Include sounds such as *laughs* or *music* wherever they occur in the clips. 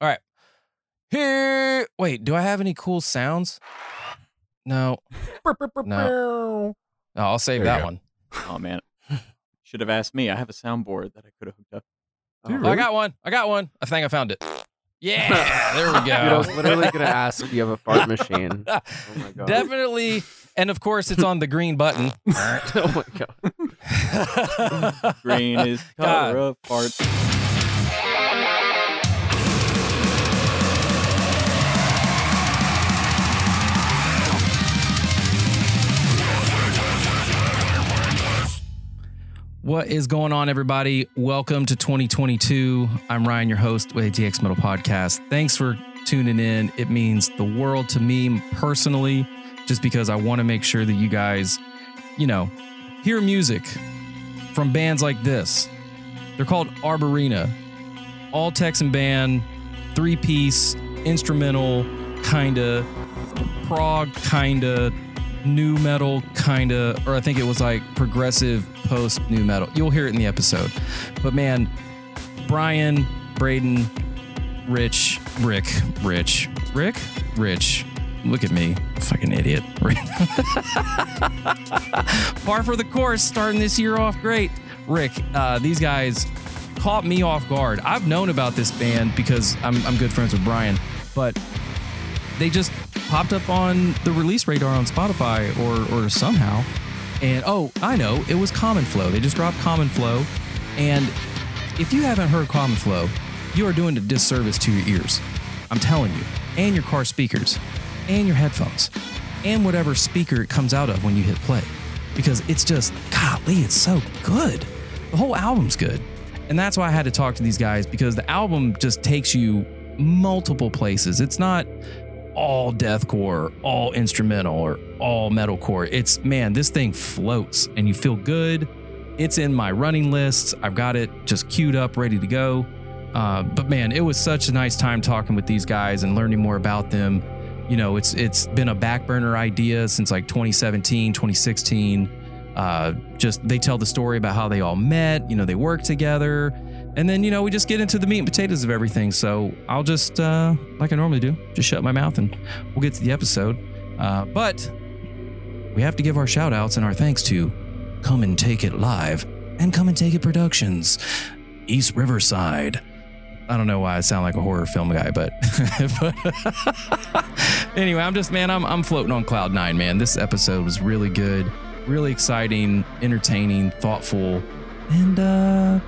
All right. Here. Wait, do I have any cool sounds? No. No. No, I'll save There you that go. one. Oh man, *laughs* should have asked me. I have a soundboard that I could have hooked up. Do you Oh, I got one. I got one. I think I found it. Yeah, there we *laughs* Dude, I was go. literally gonna *laughs* ask if you have a fart machine. Oh my god. Definitely. And of course, it's on the green button. oh my god. Green is God. color of fart. What is going on, everybody? Welcome to 2022. I'm Ryan, your host with ATX Metal Podcast. Thanks for tuning in. It means the world to me personally, just because I want to make sure that you guys, you know, hear music from bands like this. They're called Arborina, all Texan band, three piece, instrumental, kinda, prog, kinda, new metal, kinda, or I think it was like progressive post new metal. You'll hear it in the episode. But man, Brian, Braden, Rich, Rick, Rich, Rick, Rich. Look at me, fucking idiot. *laughs* Par for the course, starting this year off great. Rick, uh, these guys caught me off guard. I've known about this band because I'm, I'm good friends with Brian, but they just popped up on the release radar on Spotify or or somehow. And oh, I know, it was Common Flow. They just dropped Common Flow. And if you haven't heard Common Flow, you are doing a disservice to your ears. I'm telling you. And your car speakers, and your headphones, and whatever speaker it comes out of when you hit play. Because it's just, golly, it's so good. The whole album's good. And that's why I had to talk to these guys because the album just takes you multiple places. It's not all deathcore, all instrumental, or all metalcore. It's man, this thing floats and you feel good. It's in my running list. I've got it just queued up, ready to go. Uh, but man, it was such a nice time talking with these guys and learning more about them. You know, it's it's been a back burner idea since like 2017, 2016. Uh, just they tell the story about how they all met. You know, they worked together, and then you know we just get into the meat and potatoes of everything. So I'll just uh, like I normally do, just shut my mouth and we'll get to the episode. Uh, but we have to give our shout outs and our thanks to Come and Take It Live and Come and Take It Productions, East Riverside. I don't know why I sound like a horror film guy, but, but *laughs* anyway, I'm just man, I'm I'm floating on cloud nine, man. This episode was really good, really exciting, entertaining, thoughtful, and uh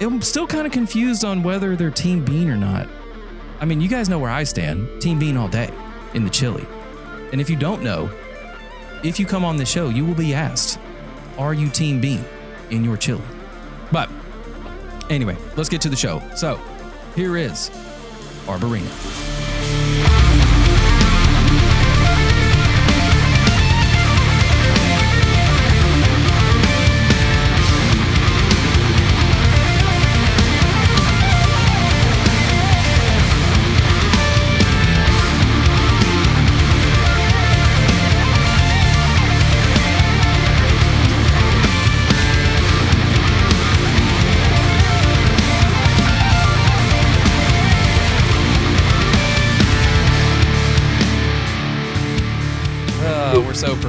I'm still kind of confused on whether they're Team Bean or not. I mean, you guys know where I stand. Team Bean all day in the chili. And if you don't know, if you come on the show, you will be asked, Are you Team Bean in your chili? But anyway, let's get to the show. So here is Arborina.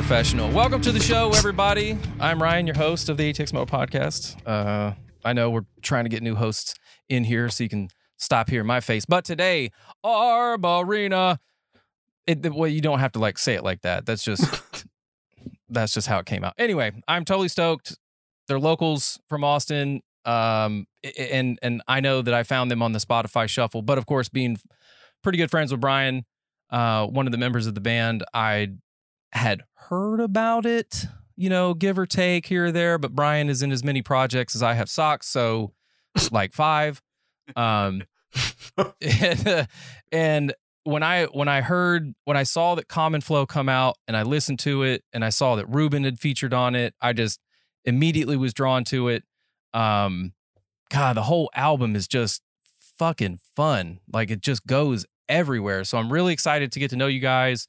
Professional. Welcome to the show, everybody. I'm Ryan, your host of the ATX Mo podcast. Uh, I know we're trying to get new hosts in here so you can stop hearing my face. But today, Arborina. It, well, you don't have to like say it like that. That's just *laughs* that's just how it came out. Anyway, I'm totally stoked. They're locals from Austin. Um, and and I know that I found them on the Spotify shuffle. But of course, being pretty good friends with Brian, uh, one of the members of the band, I had heard about it, you know, give or take here or there, but Brian is in as many projects as I have socks, so like five. Um *laughs* and, when I when I heard when I saw that Common Flow come out and I listened to it and I saw that Ruben had featured on it, I just immediately was drawn to it. Um God, the whole album is just fucking fun. Like it just goes everywhere. So I'm really excited to get to know you guys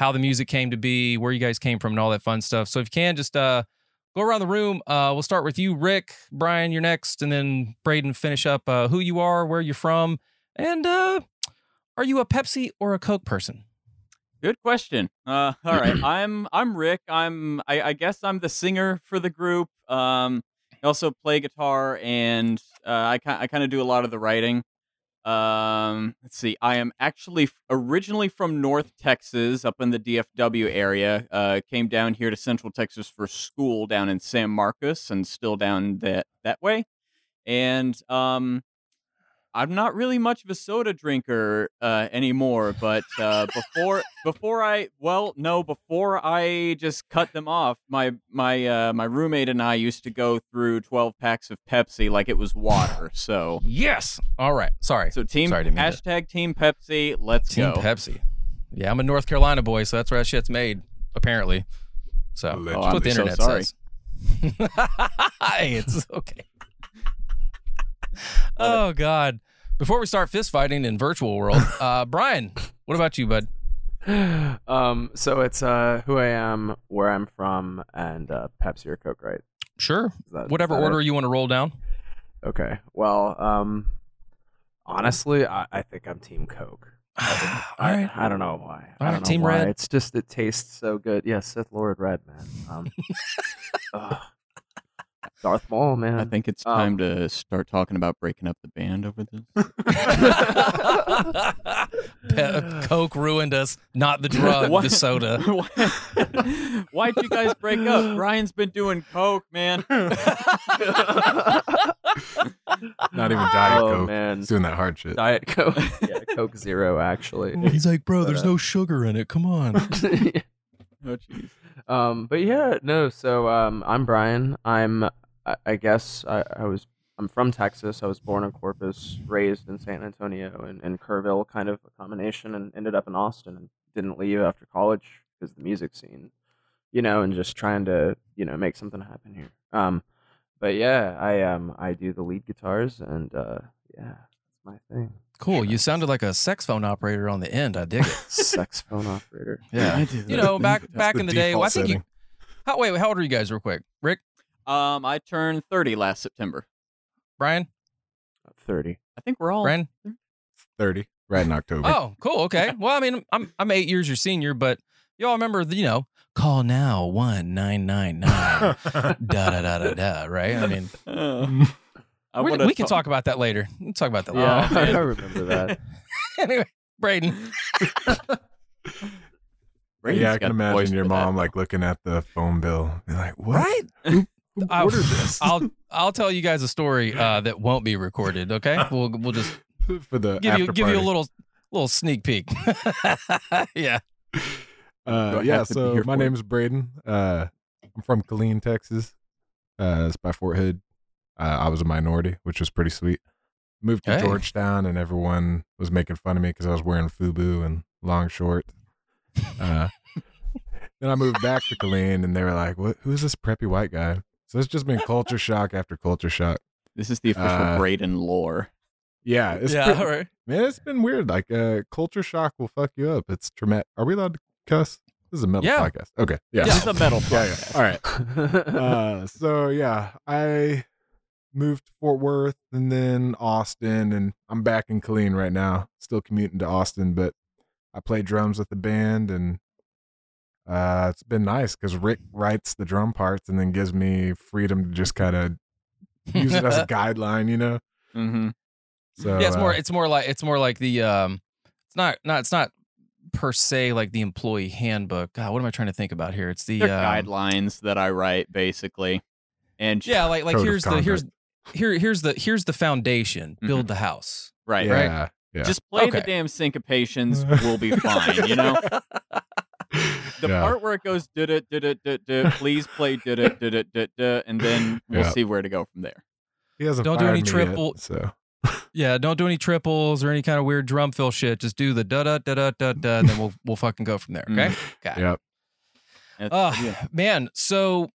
how the music came to be, where you guys came from, and all that fun stuff. So if you can, just uh, go around the room. Uh, we'll start with you, Rick, Brian, you're next, and then Braden finish up uh, who you are, where you're from, And uh, are you a Pepsi or a Coke person? Good question. Uh, all right, *clears throat* I'm I'm Rick. I'm I, I guess I'm the singer for the group. Um, I also play guitar and uh, I I kind of do a lot of the writing. Um, let's see. I am actually originally from North Texas, up in the DFW area. Uh, came down here to Central Texas for school down in San Marcos, and still down that that way. And um, I'm not really much of a soda drinker uh, anymore, but uh, before before I well no before I just cut them off, my my uh, my roommate and I used to go through 12 packs of Pepsi like it was water. So Yes. All right. Sorry. so team Sorry, didn't mean to- hashtag Team Pepsi, let's Team go. Team Pepsi. Yeah, I'm a North Carolina boy, so that's where that shit's made, apparently. So Allegedly. that's what the I'm so internet sorry. says. *laughs* hey, it's okay. Oh God. Before we start fist fighting in virtual world, *laughs* uh, Brian, what about you, bud? um, so it's uh who I am, where I'm from, and uh, Pepsi or Coke, right? Sure. That- Whatever is that it? order you want to roll down. Okay. Well, um, honestly, I, I think I'm Team Coke. *sighs* All I, right. I don't know why. All I don't know Team why. Red. It's just it tastes so good. Yeah, Sith Lord Red, man. Um, *laughs* ugh. Darth Maul, man. I think it's Um, time to start talking about breaking up the band over this. *laughs* Pe- Coke ruined us, not the drug, What? the soda. *laughs* Why'd you guys break up? *sighs* Brian's been doing coke, man. *laughs* Not even Diet oh Coke. man, He's doing that hard shit. Diet Coke. yeah, Coke Zero actually. He's like, bro, there's no sugar in it. Come on. Oh jeez. um, but yeah, no. So um, I'm Brian. I'm. I, I guess I, I was. I'm from Texas. I was born in Corpus, raised in San Antonio and, and Kerrville, kind of a combination, and ended up in Austin and didn't leave after college because the music scene, you know, and just trying to you know make something happen here. Um, but yeah, I um I do the lead guitars and uh yeah, that's my thing. Cool. You sounded like a sex phone operator on the end. I dig it. *laughs* Sax phone operator. Yeah. *laughs* I do. You know, *laughs* back back the in the day, well, I think you. How wait, how old are you guys, real quick? Rick, Um, I turned 30 last September. Brian, Thirty. I think we're all. Brian. 30, right in October. Oh, cool. Okay. Well, I mean, I'm I'm eight years your senior, but y'all remember, the, you know, call now one nine nine nine *laughs* da da da da da. Right. I mean, *laughs* I we, wanna can talk about that later. We'll talk about that Yeah, later. *laughs* I remember that. anyway, Braden. Braden's yeah, I can imagine your for that. mom like looking at the phone bill, be like, "What? Right. Who I- ordered this?" *laughs* I'll *laughs* I'll tell you guys a story uh, that won't be recorded. Okay. *laughs* We'll we'll just for the give you after give you a little little sneak peek. yeah. Uh, yeah, have to be so my for it? name's Braden. Uh, I'm from Killeen, Texas. Uh, it's by Fort Hood. Uh, I was a minority, which was pretty sweet. Moved to Hey. Georgetown, and everyone was making fun of me because I was wearing FUBU and long shorts. Uh, then I moved back to Killeen, and they were like, "What? Who's this preppy white guy?" So it's just been culture shock after culture shock. This is the official Uh, Braden lore. Yeah, it's yeah. pretty- all right. man, it's been weird. Like, uh, culture shock will fuck you up. It's traumatic. Are we allowed to cuss? This is a metal Yeah. podcast. Okay, yeah, This is a metal yeah, yeah. podcast. All right. *laughs* uh, so yeah, I moved to Fort Worth and then Austin, and I'm back in Killeen right now. Still commuting to Austin, but I play drums with the band, and uh, it's been nice because Rick writes the drum parts and then gives me freedom to just kind of use it as a *laughs* guideline, you know. Mm-hmm. So yeah, it's more uh, it's more like it's more like the um it's not not it's not per se like the employee handbook. God, what am I trying to think about here? It's the um, guidelines that I write, basically. And Yeah, like like here's the here's here here's the here's the foundation. Build the house. right, yeah, right. yeah. Just play the damn syncopations. We'll be *laughs* fine. You know. *laughs* The Yeah. part where it goes did it did it did it Please play did it did it da da, and then we'll Yeah. see where to go from there. He hasn't Don't do any me yet, triple- so Yeah, don't do any triples or any kind of weird drum fill shit. Just do the da da da da da da, and then we'll we'll fucking go from there. Okay. Okay. yep. That's- Oh yeah. man, so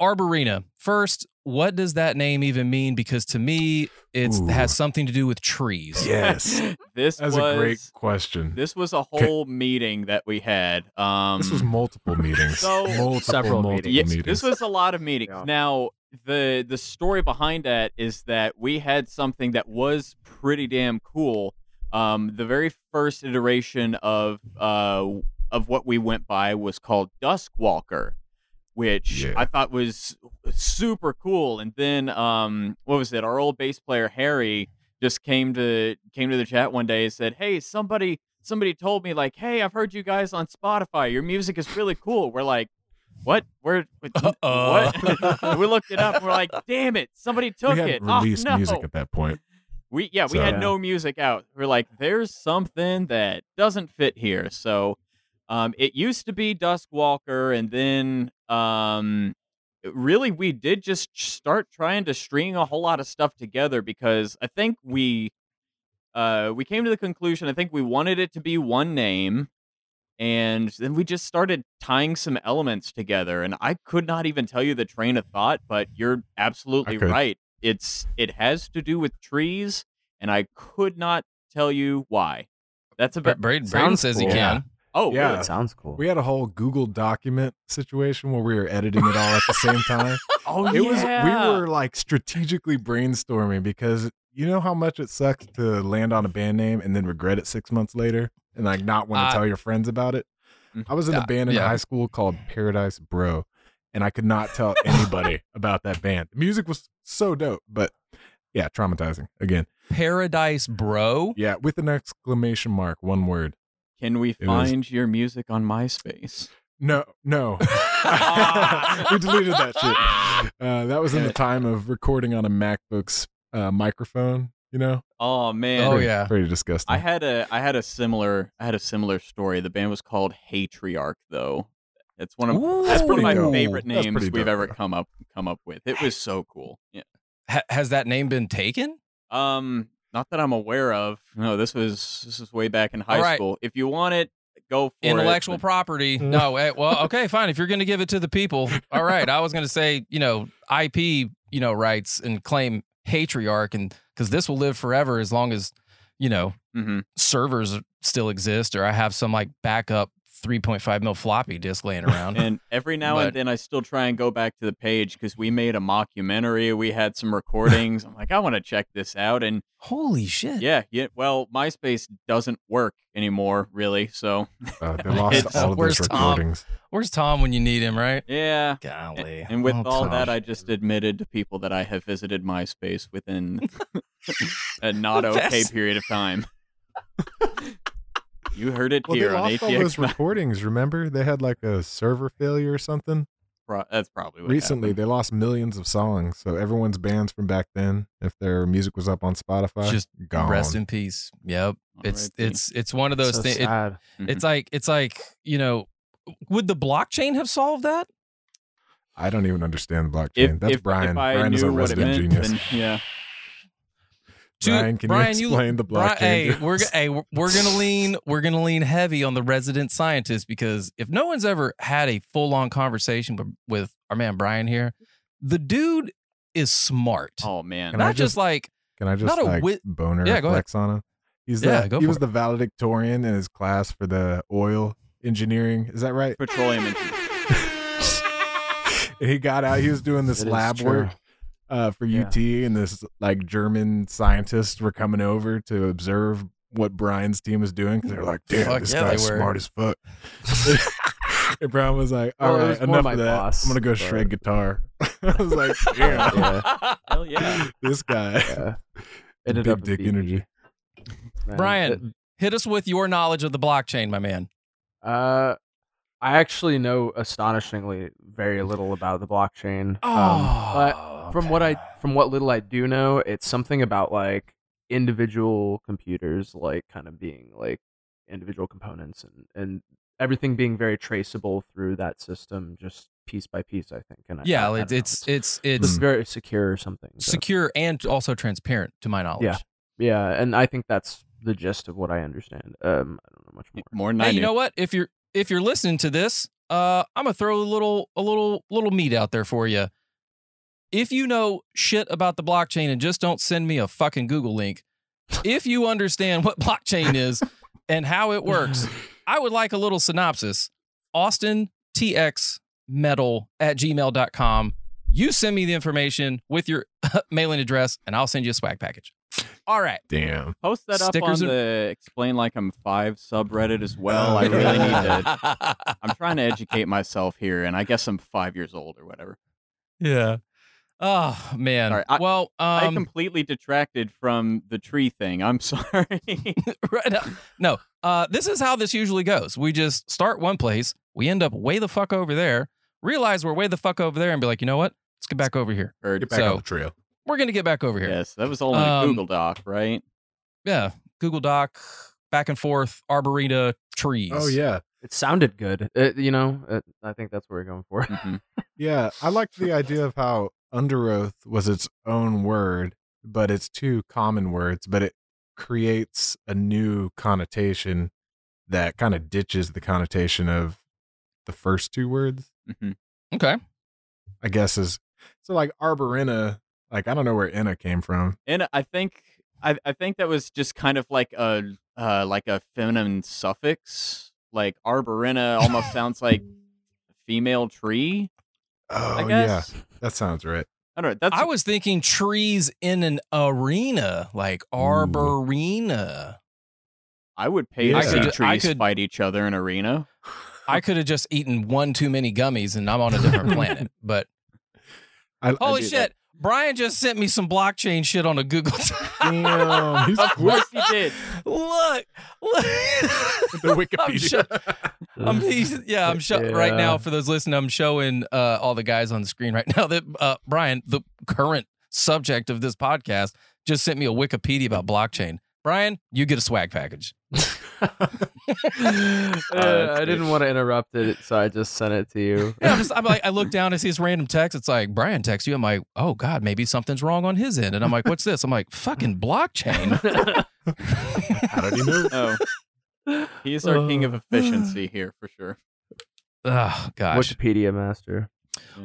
Arborina. First, what does that name even mean? Because to me, it has something to do with trees. *laughs* Yes. this That's was a great question. this was a Okay. whole meeting that we had. Um, this was multiple meetings. so- multiple, Several multiple meetings. Yes, meetings. this was a lot of meetings. Yeah. Now, the the story behind that is that we had something that was pretty damn cool. Um, the very first iteration of uh of what we went by was called Duskwalker, which Yeah. I thought was super cool. And then um, what was it? Our old bass player Harry just came to came to the chat one day and said, "Hey, somebody somebody told me like, hey, I've heard you guys on Spotify. Your music is really cool." We're like, "What? Where? What?" *laughs* We looked it up. We're like, "Damn it! Somebody took we it." Oh, released no. music at that point. We yeah, we had Yeah. no music out. We're like, there's something that doesn't fit here. So um it used to be Duskwalker and then um really we did just start trying to string a whole lot of stuff together because I think we uh we came to the conclusion I think we wanted it to be one name and then we just started tying some elements together and I could not even tell you the train of thought but you're absolutely right it's it has to do with trees and I could not tell you why that's Bra- about Braden, Braden Sounds says he cool. can. Oh Yeah. really? That sounds cool. We had a whole Google document situation where we were editing it all at the same time. *laughs* oh It was yeah. we were like strategically brainstorming because you know how much it sucks to land on a band name and then regret it six months later and like not want to Uh, tell your friends about it. Mhm. I was in Yeah, a band in yeah. high school called Paradise Bro, and I could not tell anybody *laughs* about that band. The music was so dope, but yeah, traumatizing again. Paradise Bro. Yeah, with an exclamation mark, one word. Can we It was- find your music on MySpace? No, no. *laughs* we deleted that shit. Uh, that was in the time of recording on a MacBook's uh, microphone. You know, Oh man. Oh, Pretty- yeah. pretty disgusting. I had a I had a similar I had a similar story. The band was called Hatriarch though. It's one of Ooh. that's one of my dope. favorite names we've dope, ever though. come up come up with. It was so cool. Yeah. Ha- has that name been taken? Um not that I'm aware of. No, this was this is way back in high All right. school. If you want it, go for Intellectual it. but- property. No, eh, well, okay, fine. If you're going to give it to the people, all right. I was going to say, you know, IP, you know, rights and claim Hatriarch, and because this will live forever as long as, you know, Mhm. servers still exist, or I have some like backup 3.5 mil floppy disk laying around. *laughs* And every now But- and then I still try and go back to the page because we made a mockumentary. We had some recordings. I'm like, I want to check this out. And Holy shit! yeah, yeah. Well, MySpace doesn't work anymore, really. So Uh, *laughs* they lost all of Where's those Tom? recordings. Where's Tom when you need him? Right? yeah. Golly. And with Oh, all Tom. that, I just admitted to people that I have visited MySpace within *laughs* a not okay period of time. You heard it Well, they here on lost all those recordings. Remember, they had like a server failure or something. Pro- That's probably what Recently, happened. they lost millions of songs. So everyone's bands from back then, if their music was up on Spotify, Just gone. Rest in peace. Yep. It's R.I.P. it's it's one of those so things. It, sad. it's mm-hmm. like it's like you know, would the blockchain have solved that? I don't even understand the blockchain. if, That's if, Brian. If I Brian knew is our what it resident meant, genius. then yeah. To- Brian, can Brian, you you- explain the Bri- blockchain? hey, we're hey, we're we're gonna lean we're gonna lean heavy on the resident scientist because if no one's ever had a full on conversation with, with our man Brian here, the dude is smart. Oh man. Can I Not just just- like Can I just not a like wit- boner Yeah, go ahead. flex on him? He's Yeah, the, go he was it. the valedictorian in his class for the oil engineering. Is that right? petroleum engineering. *laughs* he got out. He was doing this It is lab work uh, for Yeah. UT, and this like German scientists were coming over to observe what Brian's team was doing because they're like, "Damn, Fuck this yeah, guy's smart as fuck." *laughs* and Brian was like, "All Well, it right, was more enough my of that. boss, I'm gonna go but- shred guitar." *laughs* I was like, "Damn, *laughs* Yeah. Hell yeah. this guy, Yeah. Ended big up dick energy." man. Brian. hit us with your knowledge of the blockchain, my man. Uh, I actually know astonishingly very little about the blockchain. Oh, Um, but from what I from what little I do know, it's something about like individual computers, like kind of being like individual components and and everything being very traceable through that system, just piece by piece. I think. And I- yeah, I, I it's it's it's, it's it's it's very secure or something. so- secure and also transparent to my knowledge. Yeah. Yeah, and I think that's the gist of what I understand. Um, I don't know much more. More than I Hey, you know what? If you're if you're listening to this, uh, I'm gonna throw a little a little little meat out there for you. If you know shit about the blockchain and just don't send me a fucking Google link, if you understand what *laughs* blockchain is and how it works, *laughs* I would like a little synopsis. Austin TX metal at gmail.com. You send me the information with your *laughs* mailing address, and I'll send you a swag package. All right. Damn. Post that up Stickers on are- the Explain Like I'm Five subreddit as well. I really need to. I'm trying to educate myself here, and I guess I'm five years old or whatever. yeah. Oh man. Sorry, I- well, I um, completely detracted from the tree thing. I'm *laughs* sorry. *laughs* right now- no. Uh, this is how this usually goes. We just start one place, we end up way the fuck over there, realize we're way the fuck over there, and be like, you know what? Let's get back over here. Heard. Get back So- on the trail. We're gonna get back over here. Yes, that was all in Um, Google Doc, right? Yeah. Google Doc, back and forth, arboreta, trees. Oh yeah. It sounded good. It, you know, it, I think that's what we're going for. Mhm. *laughs* Yeah. I liked the idea of how Underoath was its own word, but it's two common words, but it creates a new connotation that kind of ditches the connotation of the first two words. Mhm. Okay. I guess is so like arborina. Like I don't know where "ina" came from. And I think I, I think that was just kind of like a uh, like a feminine suffix. Like arborina almost *laughs* sounds like female tree. Oh I yeah, that sounds right. I don't know. That's I was thinking trees in an arena, like arborina. I would pay Yeah. to I see could trees could- fight each other in arena. I could have just eaten one too many gummies and I'm on a different *laughs* planet. But I, holy do shit, that. Brian just sent me some blockchain shit on a Google. damn, he's Of course he did. look, look. the *laughs* I'm Wikipedia. I'm, he's- yeah, I'm show right now for those listening. I'm showing uh, all the guys on the screen right now that uh, Brian, the current subject of this podcast, just sent me a Wikipedia about blockchain. Brian, you get a swag package. *laughs* Uh, *laughs* I didn't want to interrupt it, so I just sent it to you. Yeah, I'm just, I'm like, I look *laughs* down and see this random text. It's like Brian texts you. I'm like, oh god, maybe something's wrong on his end. And I'm like, what's this? I'm like, fucking blockchain. How did he know? Oh, he's our king of Uh. efficiency here for sure. oh gosh. Wikipedia master.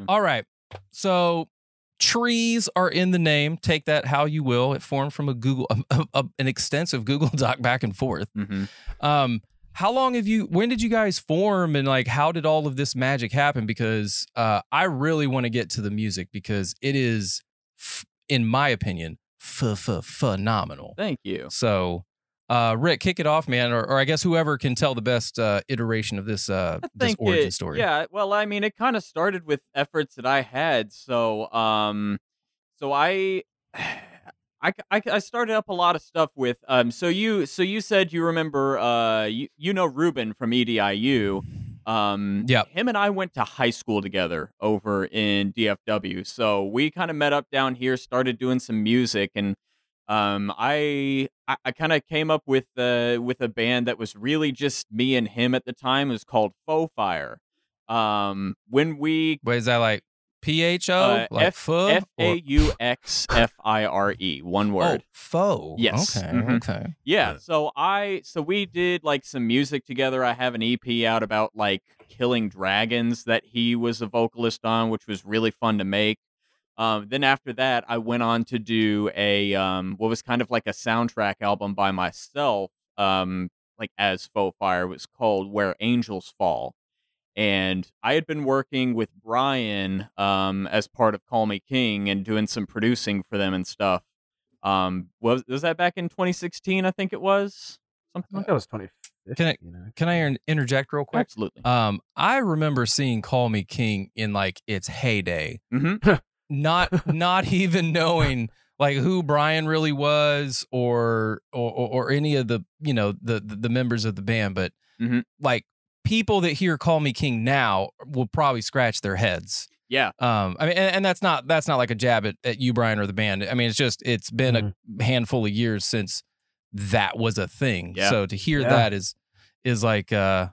All right. So trees are in the name. Take that how you will. It formed from a Google, a, a- an extensive Google *laughs* Doc back and forth. hmm Um, how long have you? When did you guys form, and like, how did all of this magic happen? Because uh, I really want to get to the music because it is, f- in my opinion, f- f- phenomenal. Thank you. So, uh, Rick, kick it off, man, or, or I guess whoever can tell the best uh, iteration of this uh, this origin it- story. Yeah, well, I mean, it kind of started with efforts that I had. So, um, so I, *sighs* I, I, I started up a lot of stuff with. Um, so you, so you said you remember, uh, you, you know Ruben from EDIU. Um, Yep. Him and I went to high school together over in DFW. So we kind of met up down here, started doing some music, and um, I I, I kind of came up with uh, with a band that was really just me and him at the time. It was called Faux Fire. Um, when we Wait, is that like P H O? Uh, Like F- pho? F A U X F I R E, one word. Oh, foe. Yes. Okay. Mhm. Okay. Yeah, Yeah. so I so we did like some music together. I have an EP out about like killing dragons that he was a vocalist on, which was really fun to make. Um, then after that, I went on to do a um, what was kind of like a soundtrack album by myself, um, like as Faux Fire. Was called Where Angels Fall, and I had been working with Brian um, as part of Call Me King and doing some producing for them and stuff. Um, was was that back in 2016? I think it was I something think like that was 20. Can I- Can I interject real quick? Absolutely. Um, I remember seeing Call Me King in like its heyday. hmm *laughs* Not *laughs* not even knowing like who Brian really was or or or, any of the you know the, the members of the band, but Mhm. like people that hear Call Me King now will probably scratch their heads. Yeah. Um, I mean, and, and that's not that's not like a jab at, at you, Brian, or the band. I mean, it's just it's been a handful of years since that was a thing. Yeah. So to hear Yeah. that is is like, uh,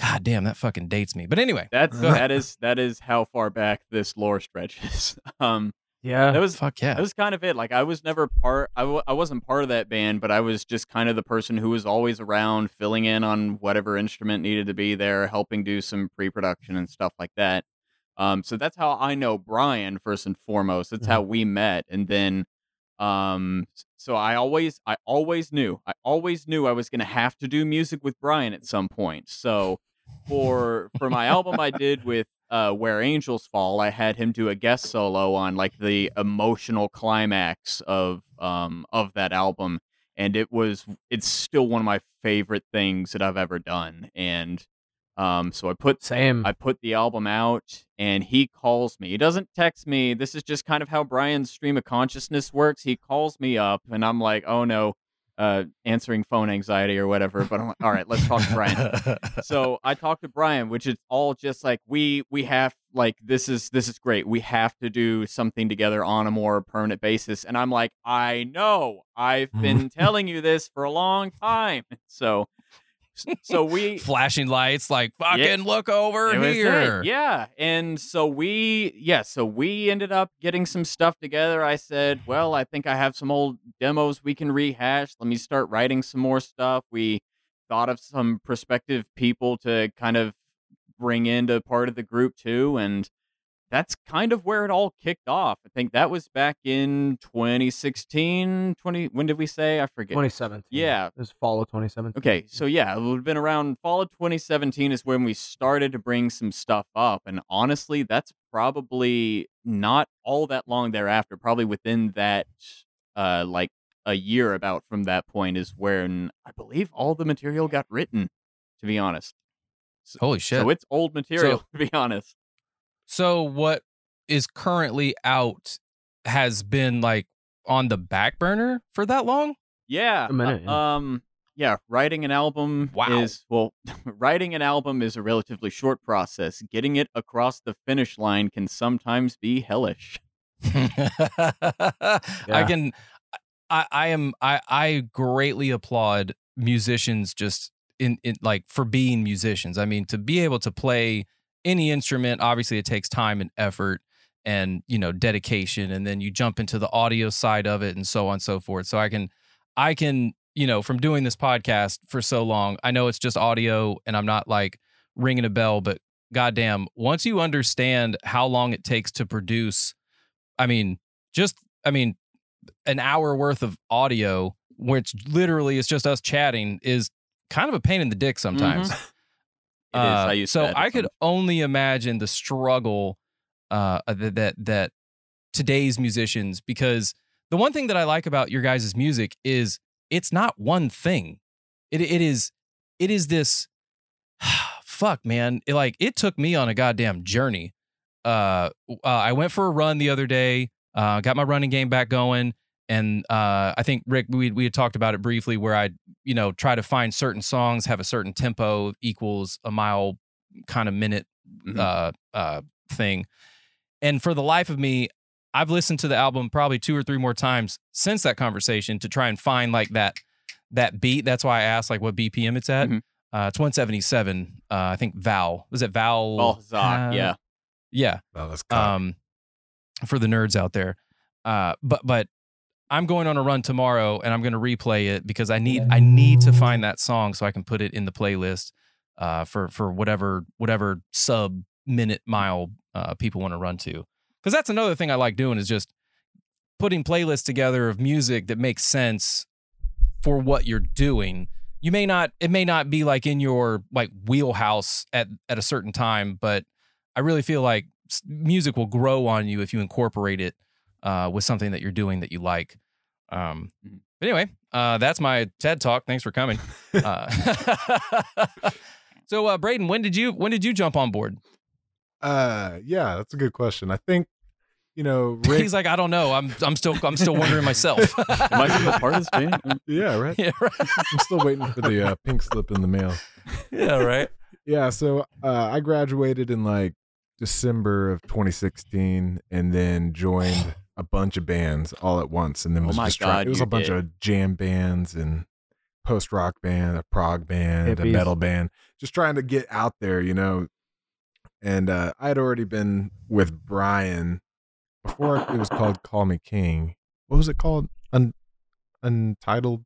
God damn, that fucking dates me. But anyway, That's *laughs* that is that is how far back this lore stretches. *laughs* um, Yeah. that was fuck yeah. that was kind of it. Like I was never part. I w- I wasn't part of that band, but I was just kind of the person who was always around, filling in on whatever instrument needed to be there, helping do some pre-production and stuff like that. Um, so that's how I know Brian first and foremost. That's how we met, and then, um, so I always, I always knew, I always knew I was gonna have to do music with Brian at some point. So for *laughs* for my album I did with uh, Where Angels Fall, I had him do a guest solo on like the emotional climax of um of that album, and it was it's still one of my favorite things that I've ever done. And um, so I put Same. I put the album out, and he calls me. He doesn't text me. This is just kind of how Brian's stream of consciousness works. He calls me up, and I'm like, oh no, uh, answering phone anxiety or whatever. But I'm like, all right, let's talk to Brian *laughs* so I talked to Brian, which is all just like we we have like this is this is great. We have to do something together on a more permanent basis. And I'm like, I know. I've been telling you this for a long time. *laughs* So so *laughs* we Flashing lights, like fucking look over here. Yeah. And so we, yeah, so we ended up getting some stuff together. I said, well, I think I have some old demos we can rehash. Let me start writing some more stuff. We thought of some prospective people to kind of bring into part of the group too. And that's kind of where it all kicked off. I think that was back in 2016, 20, when did we say? I forget. 2017. Yeah. It was fall of 2017. Okay, so yeah, it would have been around fall of 2017 is when we started to bring some stuff up, and honestly, that's probably not all that long thereafter. Probably within that, uh, like a year about from that point is when I believe all the material got written. To be honest, Holy shit. so it's old material. So- *laughs* to be honest, So what is currently out has been like on the back burner for that long? yeah, A minute, uh, yeah. um, yeah, writing an album Wow. is well, *laughs* writing an album is a relatively short process. Getting it across the finish line can sometimes be hellish. *laughs* I can I I am I I greatly applaud musicians just in in like for being musicians. I mean to be able to play any instrument obviously it takes time and effort and you know dedication and then you jump into the audio side of it and so on and so forth. So I can I can you know from doing this podcast for so long I know it's just audio and I'm not like ringing a bell but goddamn once you understand how long it takes to produce I mean just I mean an hour worth of audio which literally is just us chatting is kind of a pain in the dick mm-hmm. sometimes. It is. I Uh, so I could only imagine the struggle uh, that that that today's musicians because the one thing that I like about your guys' music is it's not one thing. It it is it is this *sighs* fuck man. It, like it took me on a goddamn journey. Uh, uh I went for a run the other day. Uh, got my running game back going. And uh, I think Rick, we we had talked about it briefly, where I, you know, try to find certain songs have a certain tempo equals a mile kind of minute Mhm. uh, uh, thing. And for the life of me, I've listened to the album probably two or three more times since that conversation to try and find like that that beat. That's why I asked like what BPM it's at. Mhm. Uh, it's 177. Uh, I think Val was it Val? Balzac, uh, yeah. yeah. Oh, that's cock. Um, for the nerds out there. Uh, but but I'm going on a run tomorrow and I'm going to replay it because I need I need to find that song so I can put it in the playlist uh, for for whatever whatever sub minute mile uh, people want to run to. Because that's another thing I like doing is just putting playlists together of music that makes sense for what you're doing. You may not it may not be like in your like wheelhouse at at a certain time, but I really feel like music will grow on you if you incorporate it uh, with something that you're doing that you like. Um, Mhm. but anyway, uh, that's my TED talk. Thanks for coming. *laughs* Uh, *laughs* so, uh, Braden, when did you when did you jump on board? Uh, yeah, that's a good question. I think, you know, Rick. *laughs* He's like, I don't know. I'm I'm still I'm still wondering myself. Am I still a part of this band? yeah, right. yeah, right. I'm still waiting for the uh, pink slip in the mail. Yeah, right. Yeah, so uh, I graduated in like December of 2016, and then joined *sighs* a bunch of bands all at once, and then Oh was my just trying. God, It was you a bunch did. of jam bands and post rock band, a prog band, a metal band, just trying to get out there, you know. And uh, I had already been with Brian before it was called Call Me King. What was it called? Un- Untitled.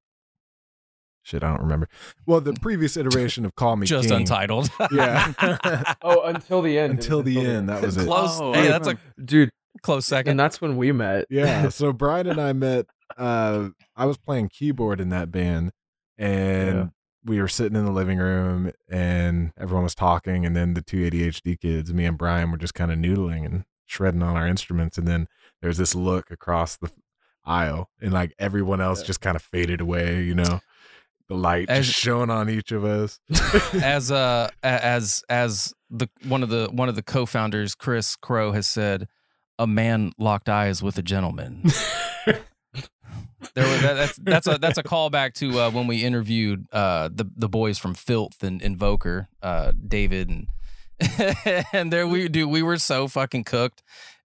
Shit, I don't remember. Well, the previous iteration of Call Me Just King. untitled. Yeah. *laughs* *laughs* Oh, until the end. Until the end, that was it. Close. Oh, hey, that's a Dude, close second. and that's when we met. yeah. *laughs* So Brian and I met. Uh, I was playing keyboard in that band, and Yeah. we were sitting in the living room and everyone was talking, and then the two ADHD kids, me and Brian, were just kind of noodling and shredding on our instruments, and then there's this look across the aisle, and like everyone else Yeah. just kind of faded away, you know, the light As- just shone on each of us. *laughs* as *laughs* uh as as the one of the one of the co-founders chris crow has said a man locked eyes with a gentleman *laughs* there were, that, that's that's a that's a callback to uh, when we interviewed uh the the boys from filth and invoker uh david and *laughs* and there we do we were so fucking cooked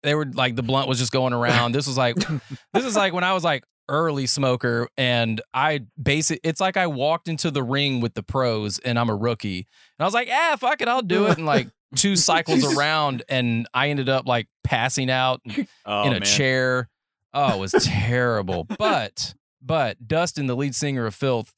they were like the blunt was just going around this was like *laughs* this is like when i was like early smoker and I basic it's like I walked into the ring with the pros and I'm a rookie. And I was like, "Ah, fuck it, I'll do it." And like two cycles *laughs* around and I ended up like passing out Oh, in a man. chair. Oh, it was terrible. *laughs* But but Dustin, the lead singer of Filth,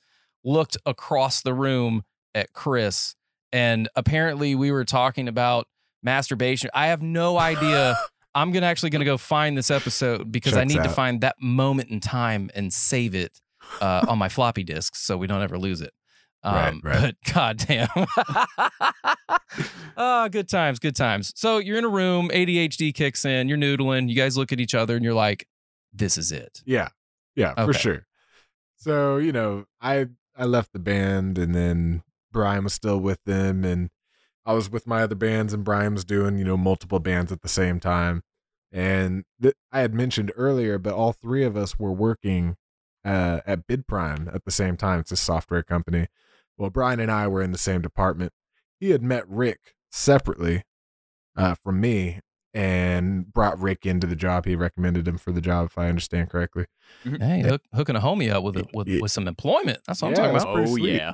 looked across the room at Chris and apparently we were talking about masturbation. I have no idea *laughs* I'm gonna actually gonna go find this episode because I Checks need to find that moment in time and save it uh, on my floppy disks so we don't ever lose it. Right, Um, right. But *laughs* goddamn, oh, *laughs* good times, good times. So you're in a room, ADHD kicks in, you're noodling, you guys look at each other, and you're like, "This is it." Yeah. Yeah, for sure. So, you know, I I left the band and then Brian was still with them and I was with my other bands and Brian was doing, you know, multiple bands at the same time. And th- I had mentioned earlier, but all three of us were working uh, at BidPrime at the same time. It's a software company. Well, Brian and I were in the same department. He had met Rick separately uh, from me and brought Rick into the job. He recommended him for the job, if I understand correctly. Hey, hook, hooking a homie up with a, with, Yeah. with some employment. That's what I'm talking about. Oh sweet. yeah.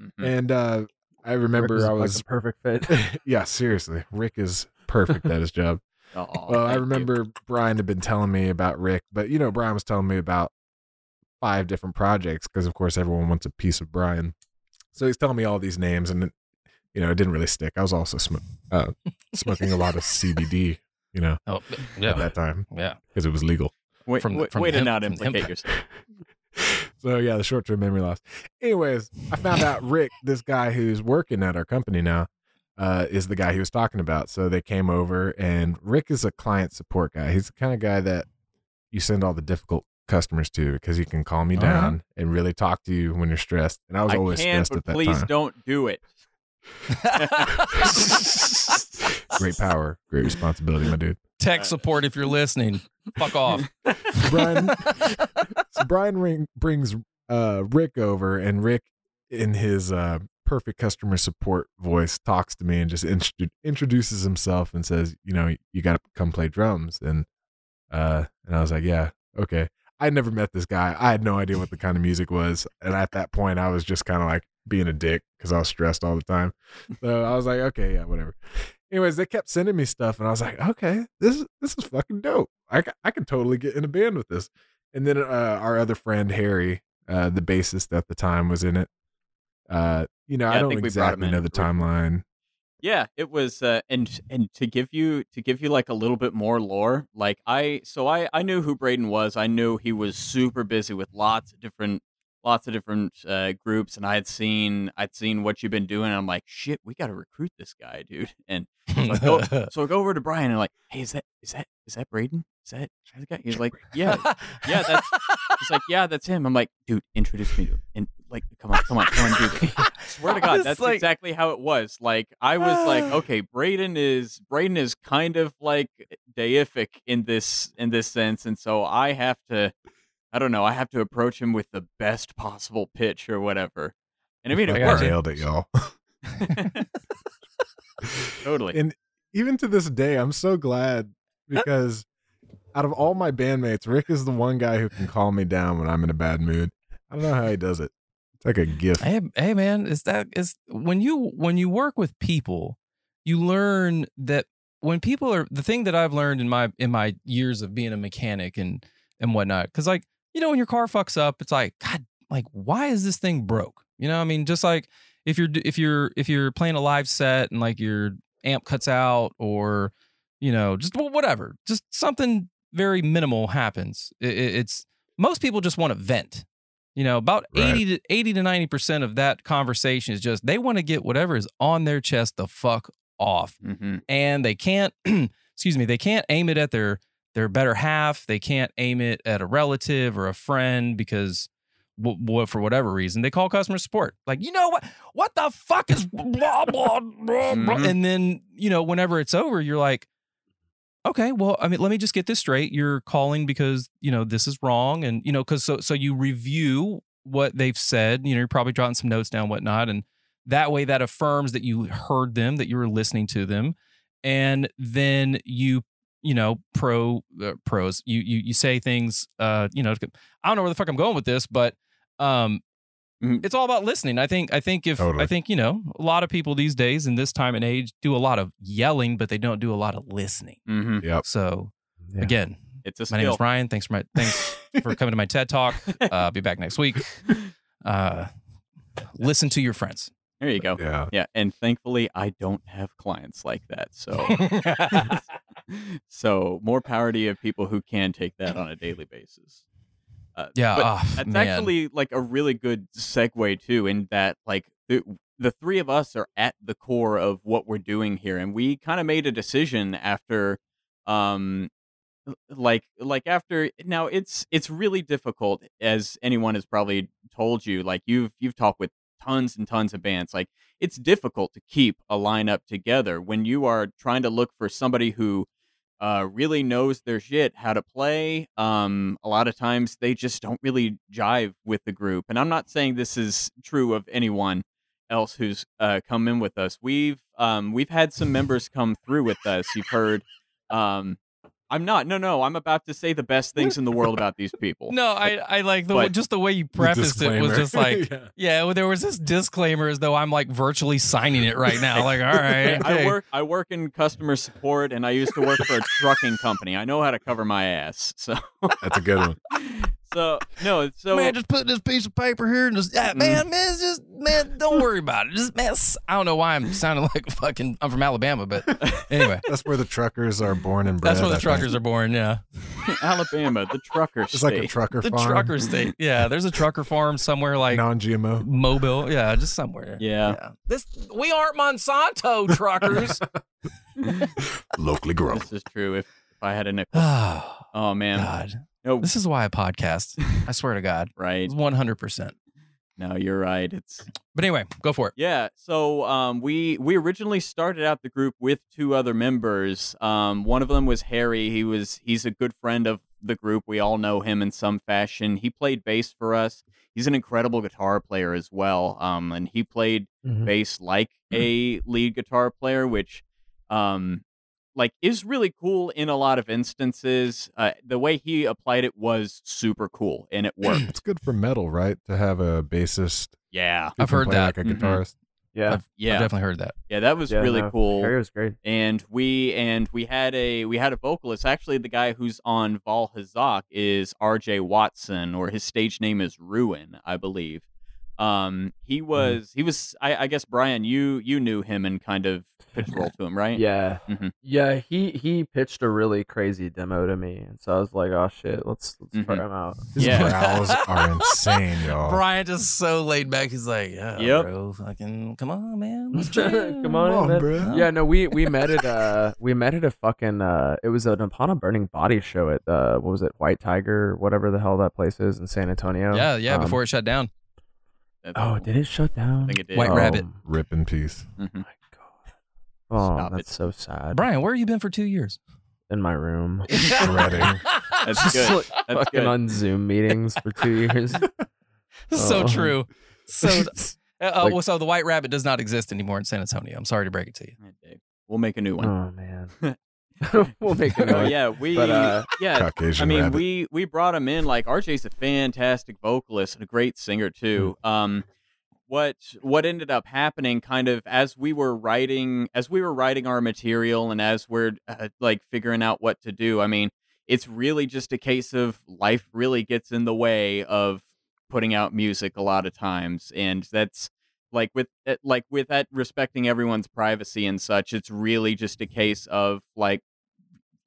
Mhm. And uh, I remember Rick I was, the perfect *laughs* fit. yeah, seriously, Rick is perfect at his job. *laughs* Aw, well, I thank you. remember Brian had been telling me about Rick, but you know, Brian was telling me about five different projects because, of course, everyone wants a piece of Brian. So he's telling me all these names, and you know, it didn't really stick. I was also sm- uh, smoking a lot of CBD, you know, Oh, at that time yeah. because it was legal. Wait, from- wait, from way to him- not the implicate yourself. *laughs* so yeah, the short term memory loss. Anyways, I found out Rick, this guy who's working at our company now, uh, is the guy he was talking about. So they came over, and Rick is a client support guy. He's the kind of guy that you send all the difficult customers to because he can calm you Uh-huh. down and really talk to you when you're stressed. And I was I always can, stressed but at that please time. don't do it. *laughs* Great power, great responsibility, my dude. Tech support if you're listening. Fuck off. *laughs* Brian, so Brian ring, brings uh, Rick over, and Rick, in his uh, perfect customer support voice, talks to me and just intro- introduces himself and says, "You know, you got to come play drums." And uh, and I was like, "Yeah, okay." I'd never met this guy. I had no idea what the kind of music was, and at that point, I was just kind of like being a dick because I was stressed all the time. So I was like, "Okay, yeah, whatever." Anyways, they kept sending me stuff, and I was like, "Okay, this is this is fucking dope. I I can totally get in a band with this." And then uh, our other friend Harry, uh, the bassist at the time, was in it. Uh, you know, Yeah, I I don't think we brought him exactly know the timeline. Yeah, it was, uh, and and to give you to give you like a little bit more lore, like I so I I knew who Braden was. I knew he was super busy with lots of different lots of different uh, groups, and I had seen I'd seen what you've been doing. And I'm like, shit, we got to recruit this guy, dude. *laughs* And so I go *laughs* so I go over to Brian and I'm like, hey, is that is that is that Braden? Is that the guy? He's like, yeah, yeah, that's. He's like, yeah, that's him. I'm like, dude, introduce me to him. And like, come on, come on, come on, dude. *laughs* I swear to God, that's like- exactly how it was. Like, I was like, *sighs* okay, Braden is Braden is kind of like deific in this in this sense, and so I have to, I don't know, I have to approach him with the best possible pitch or whatever. And I mean, I it got worked. you. Nailed it, y'all. *laughs* totally. And even to this day, I'm so glad because out of all my bandmates, Rick is the one guy who can calm me down when I'm in a bad mood. I don't know how he does it. It's like a gift. Hey, hey, man, is that is when you when you work with people, you learn that when people are the thing that I've learned in my in my years of being a mechanic and and whatnot. Because like you know, when your car fucks up, it's like God, like why is this thing broke? You know, I mean, just like if you're if you're if you're playing a live set and like your amp cuts out or you know just wh- whatever, just something very minimal happens. It- it's most people just want to vent You know, about Right. 80 to 80 to 90% of that conversation is just they want to get whatever is on their chest the fuck off. Mm-hmm. And they can't *clears throat* excuse me, they can't aim it at their their better half. They can't aim it at a relative or a friend because w- w- for whatever reason they call customer support. Like, you know what? What the fuck is blah blah blah, blah. Mhm. And then, you know, whenever it's over, you're like, okay, well, I mean, let me just get this straight. You're calling because, you know, this is wrong. And, you know, because so so you review what they've said, you know, you're probably jotting some notes down, whatnot. And that way that affirms that you heard them, that you were listening to them. And then you, you know, pro uh, pros, you you you say things, uh, you know, I don't know where the fuck I'm going with this, but um. It's all about listening. I think I think if Totally. I think, you know, a lot of people these days in this time and age do a lot of yelling, but they don't do a lot of listening. Mm-hmm. Yep. So Yeah. again, It's a my name is Ryan. Thanks for my thanks for *laughs* coming to my TED talk. Uh, I'll be back next week. Uh, listen to your friends. there you go. Yeah. Yeah, and thankfully I don't have clients like that. So *laughs* *laughs* so more power to you of people who can take that on a daily basis. Uh, yeah, but ah, that's man. actually like a really good segue too, in that like the, the three of us are at the core of what we're doing here, and we kind of made a decision after, um, like like after now it's it's really difficult as anyone has probably told you like you've you've talked with tons and tons of bands like it's difficult to keep a lineup together when you are trying to look for somebody who uh, really knows their shit how to play. Um, a lot of times they just don't really jive with the group, and I'm not saying this is true of anyone else who's uh, come in with us. We've um, we've had some members come through with us. You've heard. Um, I'm not. No, no. I'm about to say the best things in the world about these people. *laughs* No, I I like the But- just the way you The prefaced it was just *laughs* like Yeah. yeah, well, there was this disclaimer as though I'm like virtually signing it right now. Like, all *laughs* right, I work. I work in customer support, and I used to work for a trucking company. I know how to cover my ass. So, That's a good one. So no. So man, just put this piece of paper here and just yeah, Mm. man, man, it's just man, don't worry about it. Just man, I don't know why I'm sounding *laughs* like fucking. I'm from Alabama, but anyway, *laughs* That's where the truckers are born and bred. that's where the I think. truckers are born. Yeah, *laughs* Alabama, the trucker It's state. like a trucker the farm. trucker state. Yeah, there's a trucker farm somewhere like non-GMO. Mobile. Yeah, just somewhere. Yeah. This we aren't Monsanto truckers. Locally grown. This is true. If if I had a nickel. oh *sighs* Oh man. God, No. this is why I podcast. I swear to God, *laughs* Right. one hundred percent. No, you're right. It's But anyway, go for it. Yeah, so um, we we originally started out the group with two other members. Um, one of them was Harry. He was he's a good friend of the group. We all know him in some fashion. He played bass for us. He's an incredible guitar player as well. Um, and he played Mhm. bass like a lead guitar player, which um, like is really cool in a lot of instances. Uh, the way he applied it was super cool, and it *clears throat* worked. It's good for metal, right? To have a bassist. yeah, I've heard that. Like a Mhm. guitarist. Yeah. I've yeah, definitely heard that. yeah. That was yeah, really no, cool. Harry was great. and we and we had a we had a vocalist actually the guy who's on Val Hazak is RJ Watson or his stage name is Ruin I believe um he was he was I, I guess Brian you you knew him and kind of pitched roll to him right Yeah, Mhm. yeah. He he pitched a really crazy demo to me, and so I was like, "Oh shit, let's let's try Mhm. him out." His Yeah. growls *laughs* are insane, y'all. Brian just so laid back. He's like, yeah, Yep. bro, fucking come on, man, *laughs* let's Come on, Come on, bro. Yeah, no, we we met at uh we met at a fucking uh it was an upon a burning body show at uh what was it White Tiger whatever the hell that place is in San Antonio. Yeah, yeah. Um, Before it shut down. That's- Oh, did it shut down? I think it did White Oh, Rabbit. Rip in peace. Mhm. Oh, my God. Oh, Stop that's it. so sad. Brian, where have you been for two years? In my room. *laughs* Shredding. *laughs* That's good like, that's fucking good on Zoom meetings for two years. *laughs* so Oh. true. So, uh, uh, Like- well, so the White Rabbit does not exist anymore in San Antonio. I'm sorry to break it to you. We'll make a new one oh man. *laughs* we'll make a *laughs* Oh, noise. yeah we But, uh, yeah Caucasian I mean, rabbit. we we brought him in. Like RJ's a fantastic vocalist and a great singer too. Um, what what ended up happening, kind of as we were writing, as we were writing our material, and as we're uh, like figuring out what to do. I mean, it's really just a case of life really gets in the way of putting out music a lot of times, and that's like with uh, like with that respecting everyone's privacy and such. It's really just a case of like